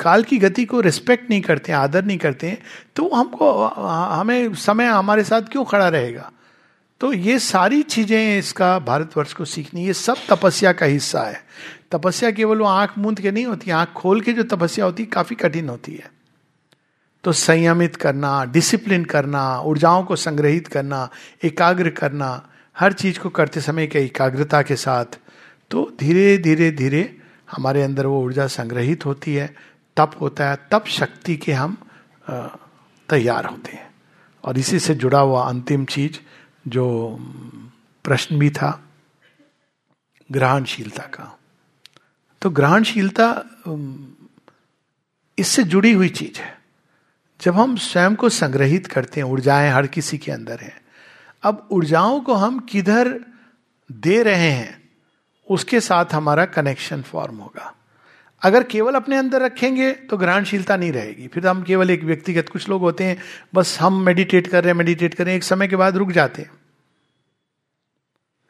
काल की गति को रिस्पेक्ट नहीं करते हैं, आदर नहीं करते हैं तो हमको हमें समय हमारे साथ क्यों खड़ा रहेगा? तो ये सारी चीज़ें इसका भारतवर्ष को सीखनी, ये सब तपस्या का हिस्सा है। तपस्या केवल वो आँख मूंद के नहीं होती, आँख खोल के जो तपस्या होती, काफ़ी कठिन होती है। तो संयमित करना डिसिप्लिन करना, ऊर्जाओं को संग्रहित करना, एकाग्र करना, हर चीज़ को करते समय के एकाग्रता के साथ तो धीरे धीरे धीरे हमारे अंदर वो ऊर्जा संग्रहित होती है, तप होता है, तप शक्ति के हम तैयार होते हैं। और इसी से जुड़ा हुआ अंतिम चीज़ जो, प्रश्न भी था, ग्रहणशीलता का। तो ग्रहणशीलता इससे जुड़ी हुई चीज़ है। जब हम स्वयं को संग्रहित करते हैं, ऊर्जाएँ हर किसी के अंदर हैं, अब ऊर्जाओं को हम किधर दे रहे हैं, उसके साथ हमारा कनेक्शन फॉर्म होगा। अगर केवल अपने अंदर रखेंगे तो ग्रहणशीलता नहीं रहेगी। फिर हम केवल एक व्यक्तिगत कुछ लोग होते हैं, बस हम मेडिटेट कर रहे हैं मेडिटेट कर रहे हैं, एक समय के बाद रुक जाते हैं।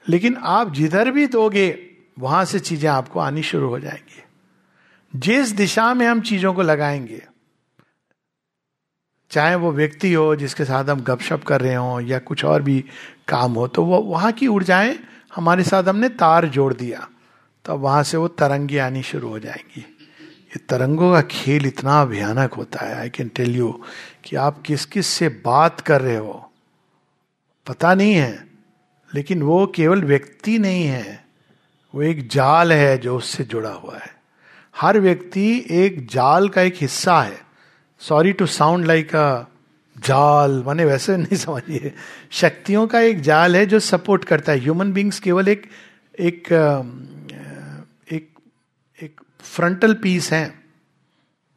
लेकिन आप जिधर भी दोगे, वहाँ से चीज़ें आपको आनी शुरू हो जाएँगी। जिस दिशा में हम चीज़ों को लगाएँगे चाहे वो व्यक्ति हो जिसके साथ हम गपशप कर रहे हो या कुछ और भी काम हो तो वो वहाँ की ऊर्जाएँ हमारे साथ हमने तार जोड़ दिया। तो वहाँ से वो तरंगे आनी शुरू हो जाएँगी। ये तरंगों का खेल इतना भयानक होता है आई कैन टेल यू कि आप किस किस से बात कर रहे हो, पता नहीं है। लेकिन वो केवल व्यक्ति नहीं है, वो एक जाल है जो उससे जुड़ा हुआ है। हर व्यक्ति एक जाल का एक हिस्सा है। Sorry to sound like a जाल, माने वैसे नहीं समझिए। शक्तियों का एक जाल है जो सपोर्ट करता है। ह्यूमन बींग्स केवल एक एक एक एक फ्रंटल पीस है।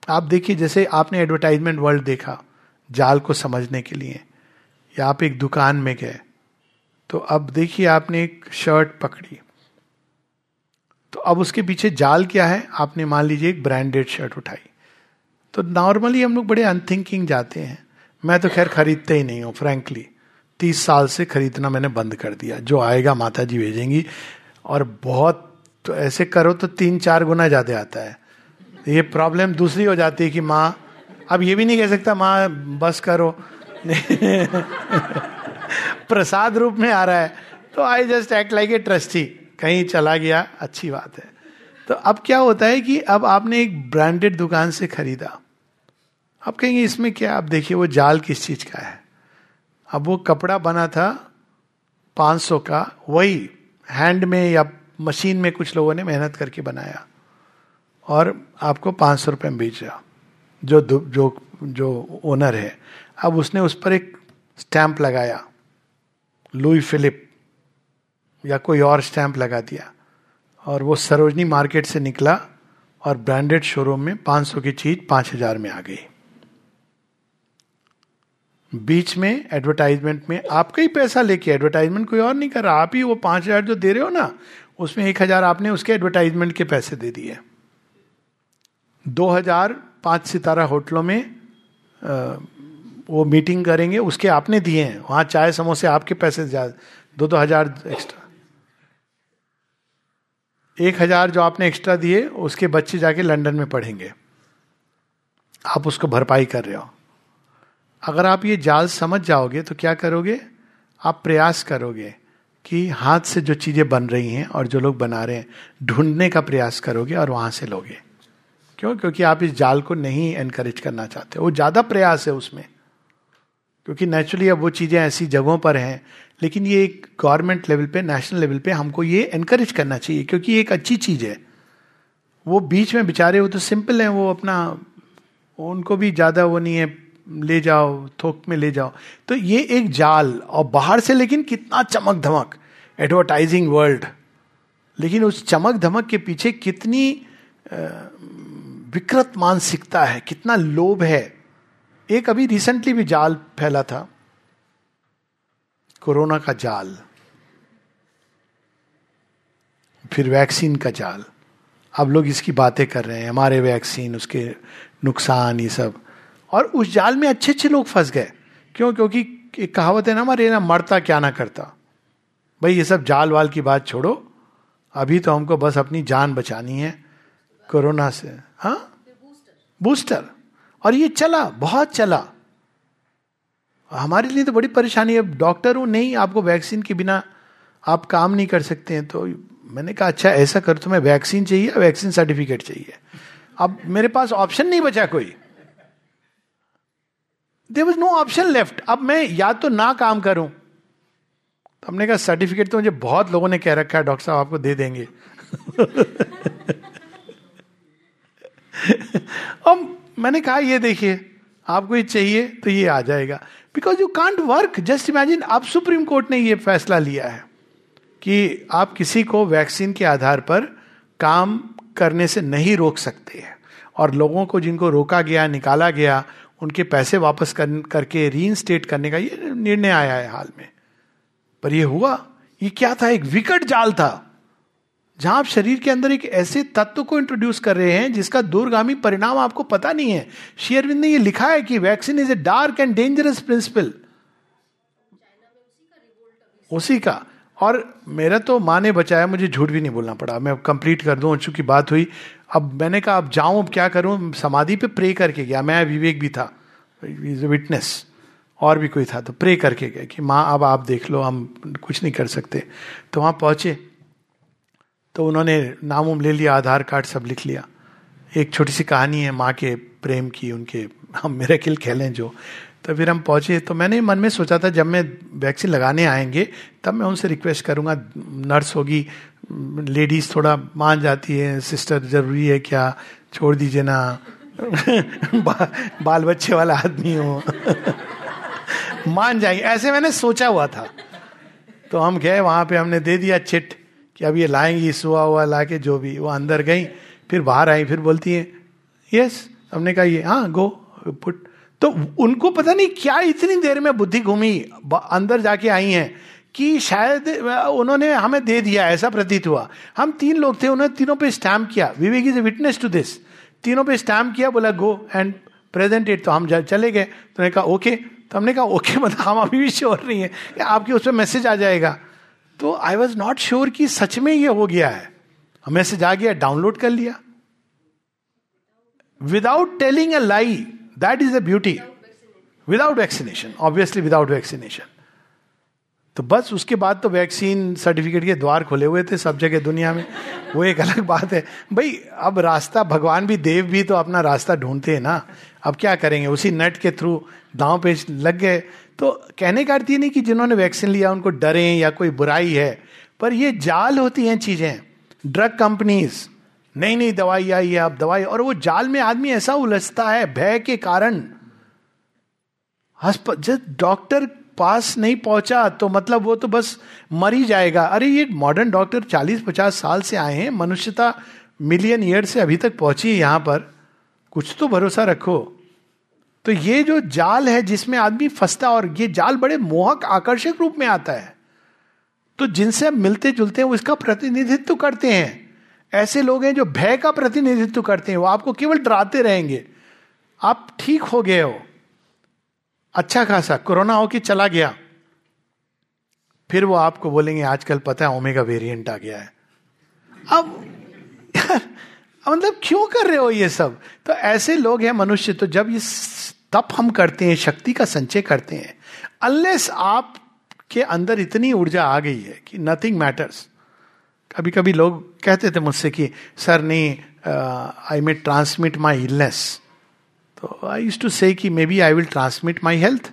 आप देखिए, जैसे आपने एडवर्टाइजमेंट वर्ल्ड देखा, जाल को समझने के लिए, या आप एक दुकान में गए तो अब देखिए आपने एक शर्ट पकड़ी। तो अब उसके पीछे जाल क्या है? आपने मान लीजिए एक ब्रांडेड शर्ट उठाई। तो नॉर्मली हम लोग बड़े अनथिंकिंग जाते हैं। मैं तो खैर खरीदते ही नहीं हूँ फ्रेंकली तीस साल से खरीदना मैंने बंद कर दिया। जो आएगा माता जी भेजेंगी। और बहुत तो ऐसे करो तो तीन चार गुना ज़्यादा आता है। ये प्रॉब्लम दूसरी हो जाती है कि माँ, अब ये भी नहीं कह सकता, माँ, बस करो। प्रसाद रूप में आ रहा है। तो I just act like a trustee कहीं चला गया, अच्छी बात है। तो अब क्या होता है कि अब आपने एक ब्रांडेड दुकान से खरीदा। अब कहेंगे, इसमें क्या? आप देखिए, वो जाल किस चीज़ का है? अब वो कपड़ा बना था 500 का, वही हैंड में या मशीन में कुछ लोगों ने मेहनत करके बनाया और आपको पाँच सौ रुपये में बेच रहा जो जो जो ओनर है। अब उसने उस पर एक स्टैंप लगाया लुई फिलिप या कोई और स्टैंप लगा दिया। और वो सरोजनी मार्केट से निकला और ब्रांडेड शोरूम में 500 की चीज़ 5000 में आ गई। बीच में एडवर्टाइजमेंट में आपका ही पैसा लेके एडवर्टाइजमेंट कोई और नहीं कर रहा। आप ही वो पाँच हज़ार जो दे रहे हो ना उसमें एक हज़ार आपने उसके एडवर्टाइजमेंट के पैसे दे दिए। दो हज़ार पाँच सितारा होटलों में आ, वो मीटिंग करेंगे उसके आपने दिए हैं। वहाँ चाय समोसे आपके पैसे दो दो हज़ार एक्स्ट्रा। एक हज़ार जो आपने एक्स्ट्रा दिए, उसके बच्चे जाके लंदन में पढ़ेंगे। आप उसको भरपाई कर रहे हो। अगर आप ये जाल समझ जाओगे तो क्या करोगे? आप प्रयास करोगे कि हाथ से जो चीज़ें बन रही हैं और जो लोग बना रहे हैं, ढूँढने का प्रयास करोगे और वहाँ से लोगे। क्यों? क्योंकि आप इस जाल को नहीं एनकरेज करना चाहते। वो ज़्यादा प्रयास है उसमें। क्योंकि नेचुरली अब वो चीज़ें ऐसी जगहों पर हैं लेकिन ये एक गवर्नमेंट लेवल पे नेशनल लेवल पे हमको ये एनकरेज करना चाहिए, क्योंकि ये एक अच्छी चीज़ है। वो बीच में बेचारे, वो तो सिंपल हैं, वो अपना, उनको भी ज़्यादा वो नहीं है, ले जाओ, थोक में ले जाओ। तो ये एक जाल, और बाहर से लेकिन कितना चमक धमक एडवर्टाइजिंग वर्ल्ड लेकिन उस चमक धमक के पीछे कितनी विकृत मानसिकता है, कितना लोभ है। एक अभी रिसेंटली भी जाल फैला था। कोरोना का जाल फिर वैक्सीन का जाल। अब लोग इसकी बातें कर रहे हैं हमारे वैक्सीन उसके नुकसान ये सब। और उस जाल में अच्छे अच्छे लोग फंस गए। क्यों? क्योंकि एक कहावत है ना हमारे ना मरता क्या ना करता। भाई ये सब जाल वाल की बात छोड़ो। अभी तो हमको बस अपनी जान बचानी है कोरोना से। हाँ? बूस्टर और ये चला बहुत चला। हमारे लिए तो बड़ी परेशानी है। डॉक्टर हूँ नहीं आपको वैक्सीन के बिना आप काम नहीं कर सकते हैं। तो मैंने कहा अच्छा ऐसा कर तुम्हें वैक्सीन चाहिए, वैक्सीन सर्टिफिकेट चाहिए। अब मेरे पास ऑप्शन नहीं बचा कोई। There was no option left अब मैं या तो ना काम करूँ। तो हमने कहा, सर्टिफिकेट तो मुझे बहुत लोगों ने कह रखा है, डॉक्टर साहब, आपको दे देंगे। अब मैंने कहा, ये देखिए आपको ये चाहिए तो ये आ जाएगा। Because you can't work just imagine अब सुप्रीम कोर्ट ने ये फैसला लिया है कि आप किसी को वैक्सीन के आधार पर काम करने से नहीं रोक सकते हैं। और लोगों को जिनको रोका गया निकाला गया उनके पैसे वापस कर, करके री करने का ये निर्णय आया है हाल में। पर ये हुआ। ये क्या था? एक विकट जाल था। जहाँ आप शरीर के अंदर एक ऐसे तत्व को इंट्रोड्यूस कर रहे हैं जिसका दूरगामी परिणाम आपको पता नहीं है। शेयरविंद ने यह लिखा है कि vaccine is a dark and dangerous principle उसी का। और मेरा तो माँ ने बचाया, मुझे झूठ भी नहीं बोलना पड़ा। मैं कंप्लीट कर दूँ, चूँकि बात हुई। अब मैंने कहा, अब जाऊँ, अब क्या करूँ? समाधि पे प्रे करके गया। मैं विवेक भी था। विटनेस और भी कोई था तो प्रे करके गए कि माँ, अब आप देख लो, हम कुछ नहीं कर सकते। तो वहाँ पहुँचे। तो उन्होंने नाम उम ले लिया आधार कार्ड सब लिख लिया। एक छोटी सी कहानी है माँ के प्रेम की उनके हम मेरे किल खेलें जो। तो फिर हम पहुँचे तो मैंने मन में सोचा था जब मैं वैक्सीन लगाने आएँगे तब मैं उनसे रिक्वेस्ट करूँगा नर्स होगी लेडीज़ थोड़ा मान जाती है सिस्टर ज़रूरी है क्या छोड़ दीजिए ना बा, बाल बच्चे वाला आदमी हो। मान जाएँगे ऐसे मैंने सोचा हुआ था। तो हम गए वहाँ पे हमने दे दिया चिट। कि अब ये लाएँगी सुहा हुआ ला के जो भी, वो अंदर गई, फिर बाहर आई, फिर बोलती है, यस, हमने कहा, ये हाँ गो, पुट। तो उनको पता नहीं क्या इतनी देर में बुद्धि घूमी अंदर जाके आई हैं, कि शायद उन्होंने हमें दे दिया, ऐसा प्रतीत हुआ। हम तीन लोग थे, उन्होंने तीनों पे स्टैम्प किया। Vivek is a witness to this. तीनों पे स्टैम्प किया, बोला, गो एंड प्रेजेंट इट तो हम चले गए। तो हमने कहा, ओके। तो हमने कहा, ओके मतलब हम अभी भी श्योर नहीं है आपके उस पर मैसेज आ जाएगा। तो आई वॉज़ नॉट श्योर कि सच में ये हो गया है। मैसेज आ गया डाउनलोड कर लिया। Without telling a lie that is a beauty without vaccination obviously without vaccination तो बस उसके बाद तो वैक्सीन सर्टिफिकेट के द्वार खुले हुए थे सब जगह दुनिया में। वो एक अलग बात है। भाई, अब रास्ता, भगवान भी, देव भी तो अपना रास्ता ढूंढते हैं ना। अब क्या करेंगे? उसी नेट के थ्रू दांव पे लग गए। तो कहने का अर्थ ये नहीं कि जिन्होंने वैक्सीन लिया, उनको डरे या कोई बुराई है, पर ये जाल होती हैं चीज़ें ड्रग कंपनीज़ नई नई दवाई आई है अब दवाई, और वो जाल में आदमी ऐसा उलझता है, भय के कारण। जब डॉक्टर पास नहीं पहुँचा तो मतलब वो तो बस मर ही जाएगा। अरे, ये मॉडर्न डॉक्टर 40-50 साल से आए हैं, मनुष्यता मिलियन ईयर से अभी तक पहुँची है यहाँ पर। कुछ तो भरोसा रखो। तो ये जो जाल है जिसमें आदमी फंसता और ये जाल बड़े मोहक, आकर्षक रूप में आता है तो जिनसे हम मिलते जुलते हैं, वो इसका प्रतिनिधित्व करते हैं। ऐसे लोग हैं जो भय का प्रतिनिधित्व करते हैं, वो आपको केवल डराते रहेंगे। आप ठीक हो गए हो। अच्छा खासा, कोरोना हो कि चला गया। फिर वो आपको बोलेंगे, आजकल पता है ओमेगा वेरिएंट आ गया है। अब मतलब क्यों कर रहे हो ये सब? तो ऐसे लोग हैं मनुष्य तो जब ये तप हम करते हैं, शक्ति का संचय करते हैं। अनलेस आप के अंदर इतनी ऊर्जा आ गई है कि नथिंग मैटर्स कभी कभी लोग कहते थे मुझसे कि, सर, नहीं आई मे ट्रांसमिट माई इलनेस तो आई यूज़ टू से कि maybe I will transmit my health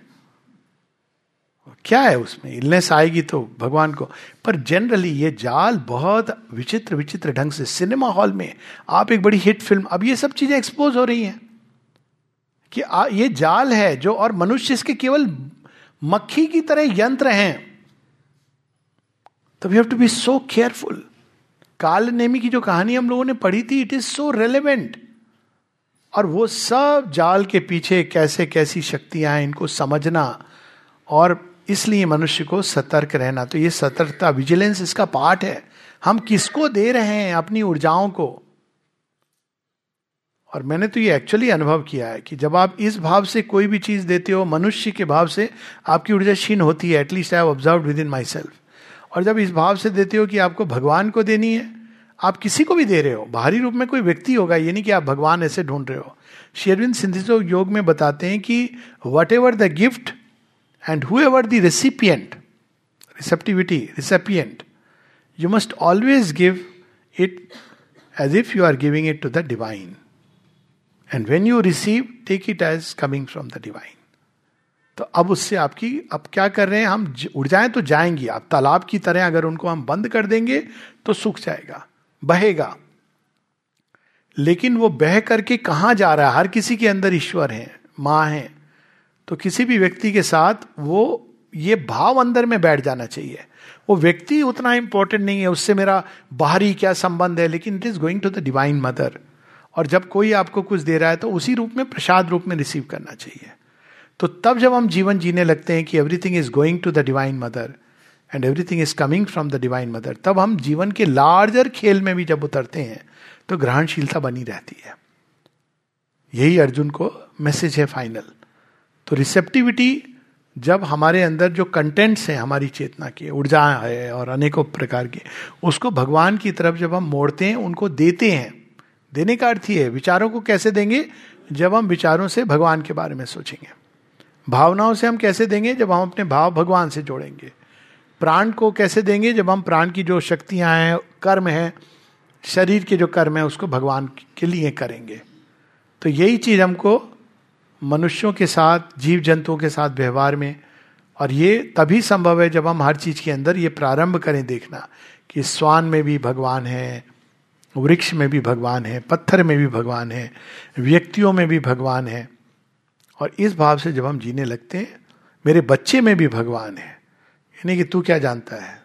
क्या है उसमें? इलनेस आएगी तो भगवान को। पर जनरली ये जाल बहुत विचित्र विचित्र ढंग से सिनेमा हॉल में आप एक बड़ी हिट फ़िल्म अब ये सब चीज़ें एक्सपोज हो रही हैं। कि ये जाल है जो, और मनुष्य इसके केवल मक्खी की तरह यंत्र हैं। तो we have to be so careful काल नेमी की जो कहानी हम लोगों ने पढ़ी थी इट इज़ सो रेलिवेंट और वो सब जाल के पीछे कैसे, कैसी शक्तियाँ हैं, इनको समझना और इसलिए मनुष्य को सतर्क रहना। तो ये सतर्कता विजिलेंस इसका पार्ट है। हम किसको दे रहे हैं अपनी ऊर्जाओं को? और मैंने तो ये एक्चुअली अनुभव किया है कि जब आप इस भाव से कोई भी चीज़ देते हो, मनुष्य के भाव से आपकी ऊर्जा क्षीण होती है at least I observe within myself और जब इस भाव से देते हो कि आपको भगवान को देनी है, आप किसी को भी दे रहे हो, बाहरी रूप में कोई व्यक्ति होगा, ये नहीं कि आप भगवान ऐसे ढूंढ रहे हो। शेरविंद सिंधिसो योग में बताते हैं कि whatever the gift and whoever the recipient receptivity recipient you must always give it as if you are giving it to the divine and when you receive take it as coming from the divine तो अब उससे आपकी, अब क्या कर रहे हैं? हम उड़ जाए तो जाएँगे आप। तालाब की तरह अगर उनको हम बंद कर देंगे तो सूख जाएगा, बहेगा। लेकिन वो बह करके कहाँ जा रहा है? हर किसी के अंदर ईश्वर है, माँ है। तो किसी भी व्यक्ति के साथ वो, ये भाव अंदर में बैठ जाना चाहिए। वो व्यक्ति उतना इंपॉर्टेंट नहीं है, उससे मेरा बाहरी क्या संबंध है, लेकिन it is going to the divine mother और जब कोई आपको कुछ दे रहा है तो उसी रूप में, प्रसाद रूप में रिसीव करना चाहिए। तो तब जब हम जीवन जीने लगते हैं कि everything is going to the divine mother and everything is coming from the divine mother तब हम जीवन के लार्जर खेल में भी जब उतरते हैं तो ग्रहणशीलता बनी रहती है। यही अर्जुन को मैसेज है फाइनल तो रिसेप्टिविटी जब हमारे अंदर जो कंटेंट्स हैं, हमारी चेतना के, ऊर्जा है और अनेकों प्रकार के, उसको भगवान की तरफ़ जब हम मोड़ते हैं, उनको देते हैं देने का अर्थ ही है, विचारों को कैसे देंगे? जब हम विचारों से भगवान के बारे में सोचेंगे। भावनाओं से हम कैसे देंगे? जब हम अपने भाव भगवान से जोड़ेंगे। प्राण को कैसे देंगे? जब हम प्राण की जो शक्तियाँ हैं, कर्म है, शरीर के जो कर्म है, उसको भगवान के लिए करेंगे। तो यही चीज़ हमको मनुष्यों के साथ जीव जंतुओं के साथ व्यवहार में, और ये तभी संभव है जब हम हर चीज़ के अंदर ये प्रारंभ करें देखना कि स्वान में भी भगवान है वृक्ष में भी भगवान है, पत्थर में भी भगवान है, व्यक्तियों में भी भगवान है। और इस भाव से जब हम जीने लगते हैं, मेरे बच्चे में भी भगवान है। यानी कि तू क्या जानता है?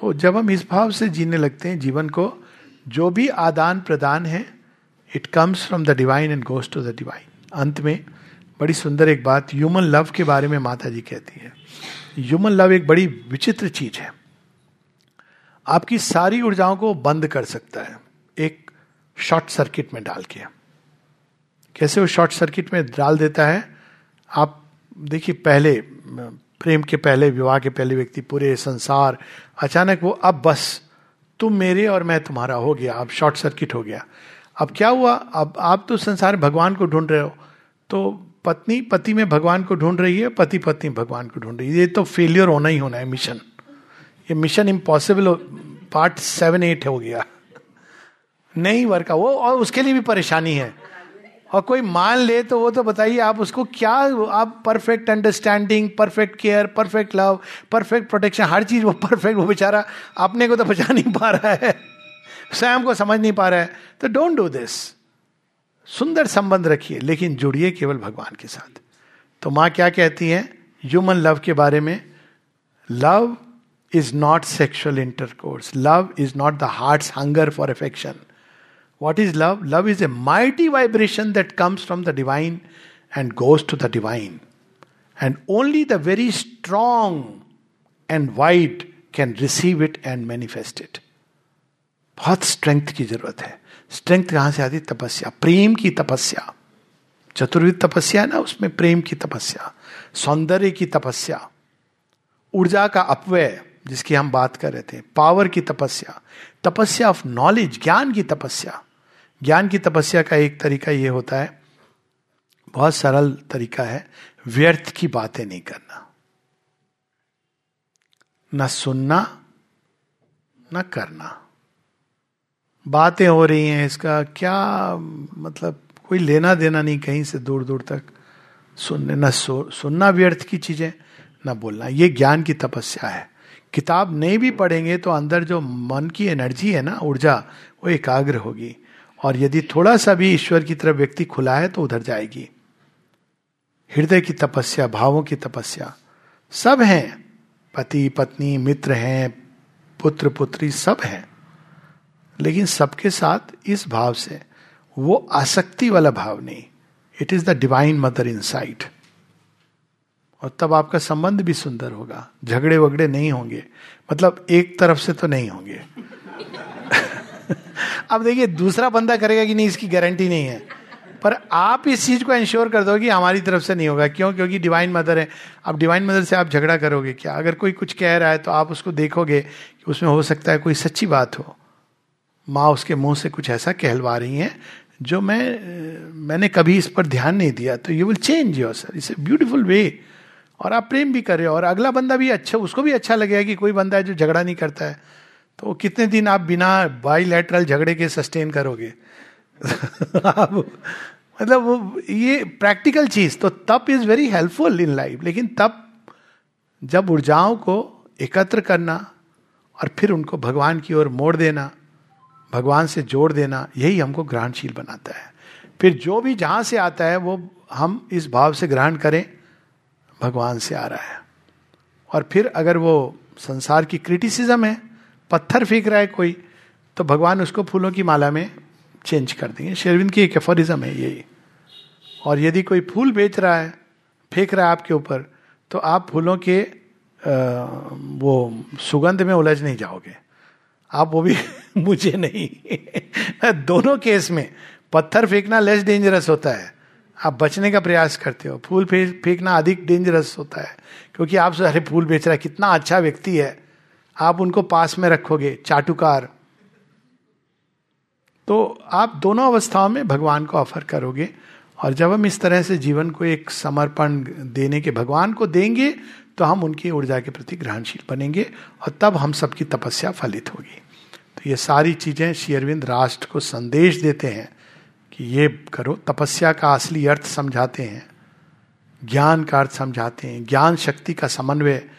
तो जब हम इस भाव से जीने लगते हैं, जीवन को, जो भी आदान प्रदान है it comes from the divine and goes to the divine अंत में, बड़ी सुंदर एक बात ह्यूमन लव के बारे में माता जी कहती है। ह्यूमन लव एक बड़ी विचित्र चीज़ है। आपकी सारी ऊर्जाओं को बंद कर सकता है। एक शॉर्ट सर्किट में डाल के। कैसे वो शॉर्ट सर्किट में डाल देता है? आप देखिए, पहले, प्रेम के पहले, विवाह के पहले व्यक्ति, पूरे संसार, अचानक वो, अब बस, तुम मेरे और मैं तुम्हारा हो गया, अब शॉर्ट सर्किट हो गया। अब क्या हुआ? अब आप तो संसार भगवान को ढूंढ रहे हो। तो पत्नी, पति में भगवान को ढूंढ रही है, पति, पत्नी भगवान को ढूंढ रही है। ये तो फेलियर होना ही होना है, मिशन। ये Mission Impossible part seven eight हो गया। नहीं वर्क वो, और उसके लिए भी परेशानी है। और कोई मान ले तो वो तो बताइए, आप उसको क्या, आप perfect understanding perfect care perfect love perfect protection हर चीज़ वो परफेक्ट वो बेचारा अपने को तो बचा नहीं पा रहा है। स्वयं को समझ नहीं पा रहा है। तो डोंट डू दिस सुंदर संबंध रखिए, लेकिन जुड़िए केवल भगवान के साथ। तो माँ क्या कहती है? ह्यूमन लव के बारे में love is not sexual intercourse love is not the heart hunger for affection what is love love is a mighty vibration that comes from the divine and goes to the divine and only the very strong and wide can receive it and manifest it बहुत स्ट्रेंथ की जरूरत है स्ट्रेंथ कहां से आती तपस्या प्रेम की तपस्या चतुर्विध तपस्या है ना उसमें प्रेम की तपस्या सौंदर्य की तपस्या ऊर्जा का अपव्यय जिसकी हम बात कर रहे थे, पावर की तपस्या तपस्या ऑफ़ नॉलेज ज्ञान की तपस्या। ज्ञान की तपस्या का एक तरीका यह होता है, बहुत सरल तरीका है, व्यर्थ की बातें नहीं करना। न सुनना, न करना। बातें हो रही हैं इसका, क्या मतलब कोई लेना देना नहीं कहीं से दूर दूर तक। सुनने, न सुनना व्यर्थ की चीज़ें, न बोलना। ये ज्ञान की तपस्या है। किताब नहीं भी पढ़ेंगे तो अंदर जो मन की एनर्जी है ना, ऊर्जा, वो एकाग्र होगी। और यदि थोड़ा सा भी ईश्वर की तरफ़ व्यक्ति खुला है तो उधर जाएगी। हृदय की तपस्या, भावों की तपस्या, सब हैं। पति, पत्नी, मित्र हैं, पुत्र, पुत्री सब हैं। लेकिन सबके साथ इस भाव से, वो आसक्ति वाला भाव नहीं। It is the divine mother inside और तब आपका संबंध भी सुंदर होगा। झगड़े वगड़े नहीं होंगे। मतलब एक तरफ़ से तो नहीं होंगे। अब देखिए, दूसरा बंदा करेगा कि नहीं, इसकी गारंटी नहीं है। पर आप इस चीज़ को इंश्योर कर दो कि हमारी तरफ़ से नहीं होगा। क्यों? क्योंकि डिवाइन मदर है। अब डिवाइन मदर से आप झगड़ा करोगे क्या? अगर कोई कुछ कह रहा है तो आप उसको देखोगे कि उसमें हो सकता है कोई सच्ची बात हो। माँ उसके मुँह से कुछ ऐसा कहलवा रही हैं जो मैं, मैंने कभी इस पर ध्यान नहीं दिया। तो you will change your sir it's a beautiful way और आप प्रेम भी कर रहे हो, और अगला बंदा भी अच्छा उसको भी अच्छा लगेगा कि कोई बंदा है जो झगड़ा नहीं करता है। तो कितने दिन आप बिना बाईलैटरल झगड़े के सस्टेन करोगे? आप मतलब वो, ये प्रैक्टिकल चीज़ तो tap is very helpful in life लेकिन तप जब ऊर्जाओं को एकत्र करना और फिर उनको भगवान की ओर मोड़ देना, भगवान से जोड़ देना, यही हमको ग्रहणशील बनाता है। फिर जो भी जहाँ से आता है, वो हम इस भाव से ग्रहण करें भगवान से आ रहा है। और फिर अगर वो संसार की क्रिटिसिज्म है पत्थर फेंक रहा है कोई तो भगवान उसको फूलों की माला में चेंज कर देंगे। शेरविंद की एक एफोरिज्म है यही और यदि कोई फूल बेच रहा है फेंक रहा है आपके ऊपर तो आप फूलों के आ, वो सुगंध में उलझ नहीं जाओगे। आप वो भी मुझे नहीं। दोनों केस में पत्थर फेंकना लेस डेंजरस होता है। आप बचने का प्रयास करते हो। फूल फेंकना अधिक डेंजरस होता है, क्योंकि आप अरे फूल बेच रहा है, कितना अच्छा व्यक्ति है। आप उनको पास में रखोगे, चाटुकार। तो आप दोनों अवस्थाओं में भगवान को ऑफ़र करोगे, और जब हम इस तरह से जीवन को एक समर्पण देने के, भगवान को देंगे तो हम उनकी ऊर्जा के प्रति ग्रहणशील बनेंगे, और तब हम सबकी तपस्या फलित होगी। तो ये सारी चीज़ें शेयरविंद राष्ट्र को संदेश देते हैं। कि ये करो। तपस्या का असली अर्थ समझाते हैं, ज्ञान का अर्थ समझाते हैं, ज्ञान शक्ति का समन्वय।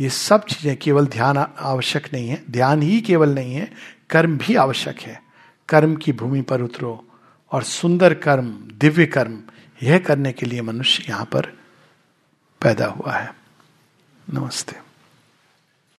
ये सब चीज़ें केवल ध्यान आवश्यक नहीं है, ध्यान ही केवल नहीं है, कर्म भी आवश्यक है। कर्म की भूमि पर उतरो और सुंदर कर्म, दिव्य कर्म, यह करने के लिए मनुष्य यहाँ पर पैदा हुआ है। नमस्ते।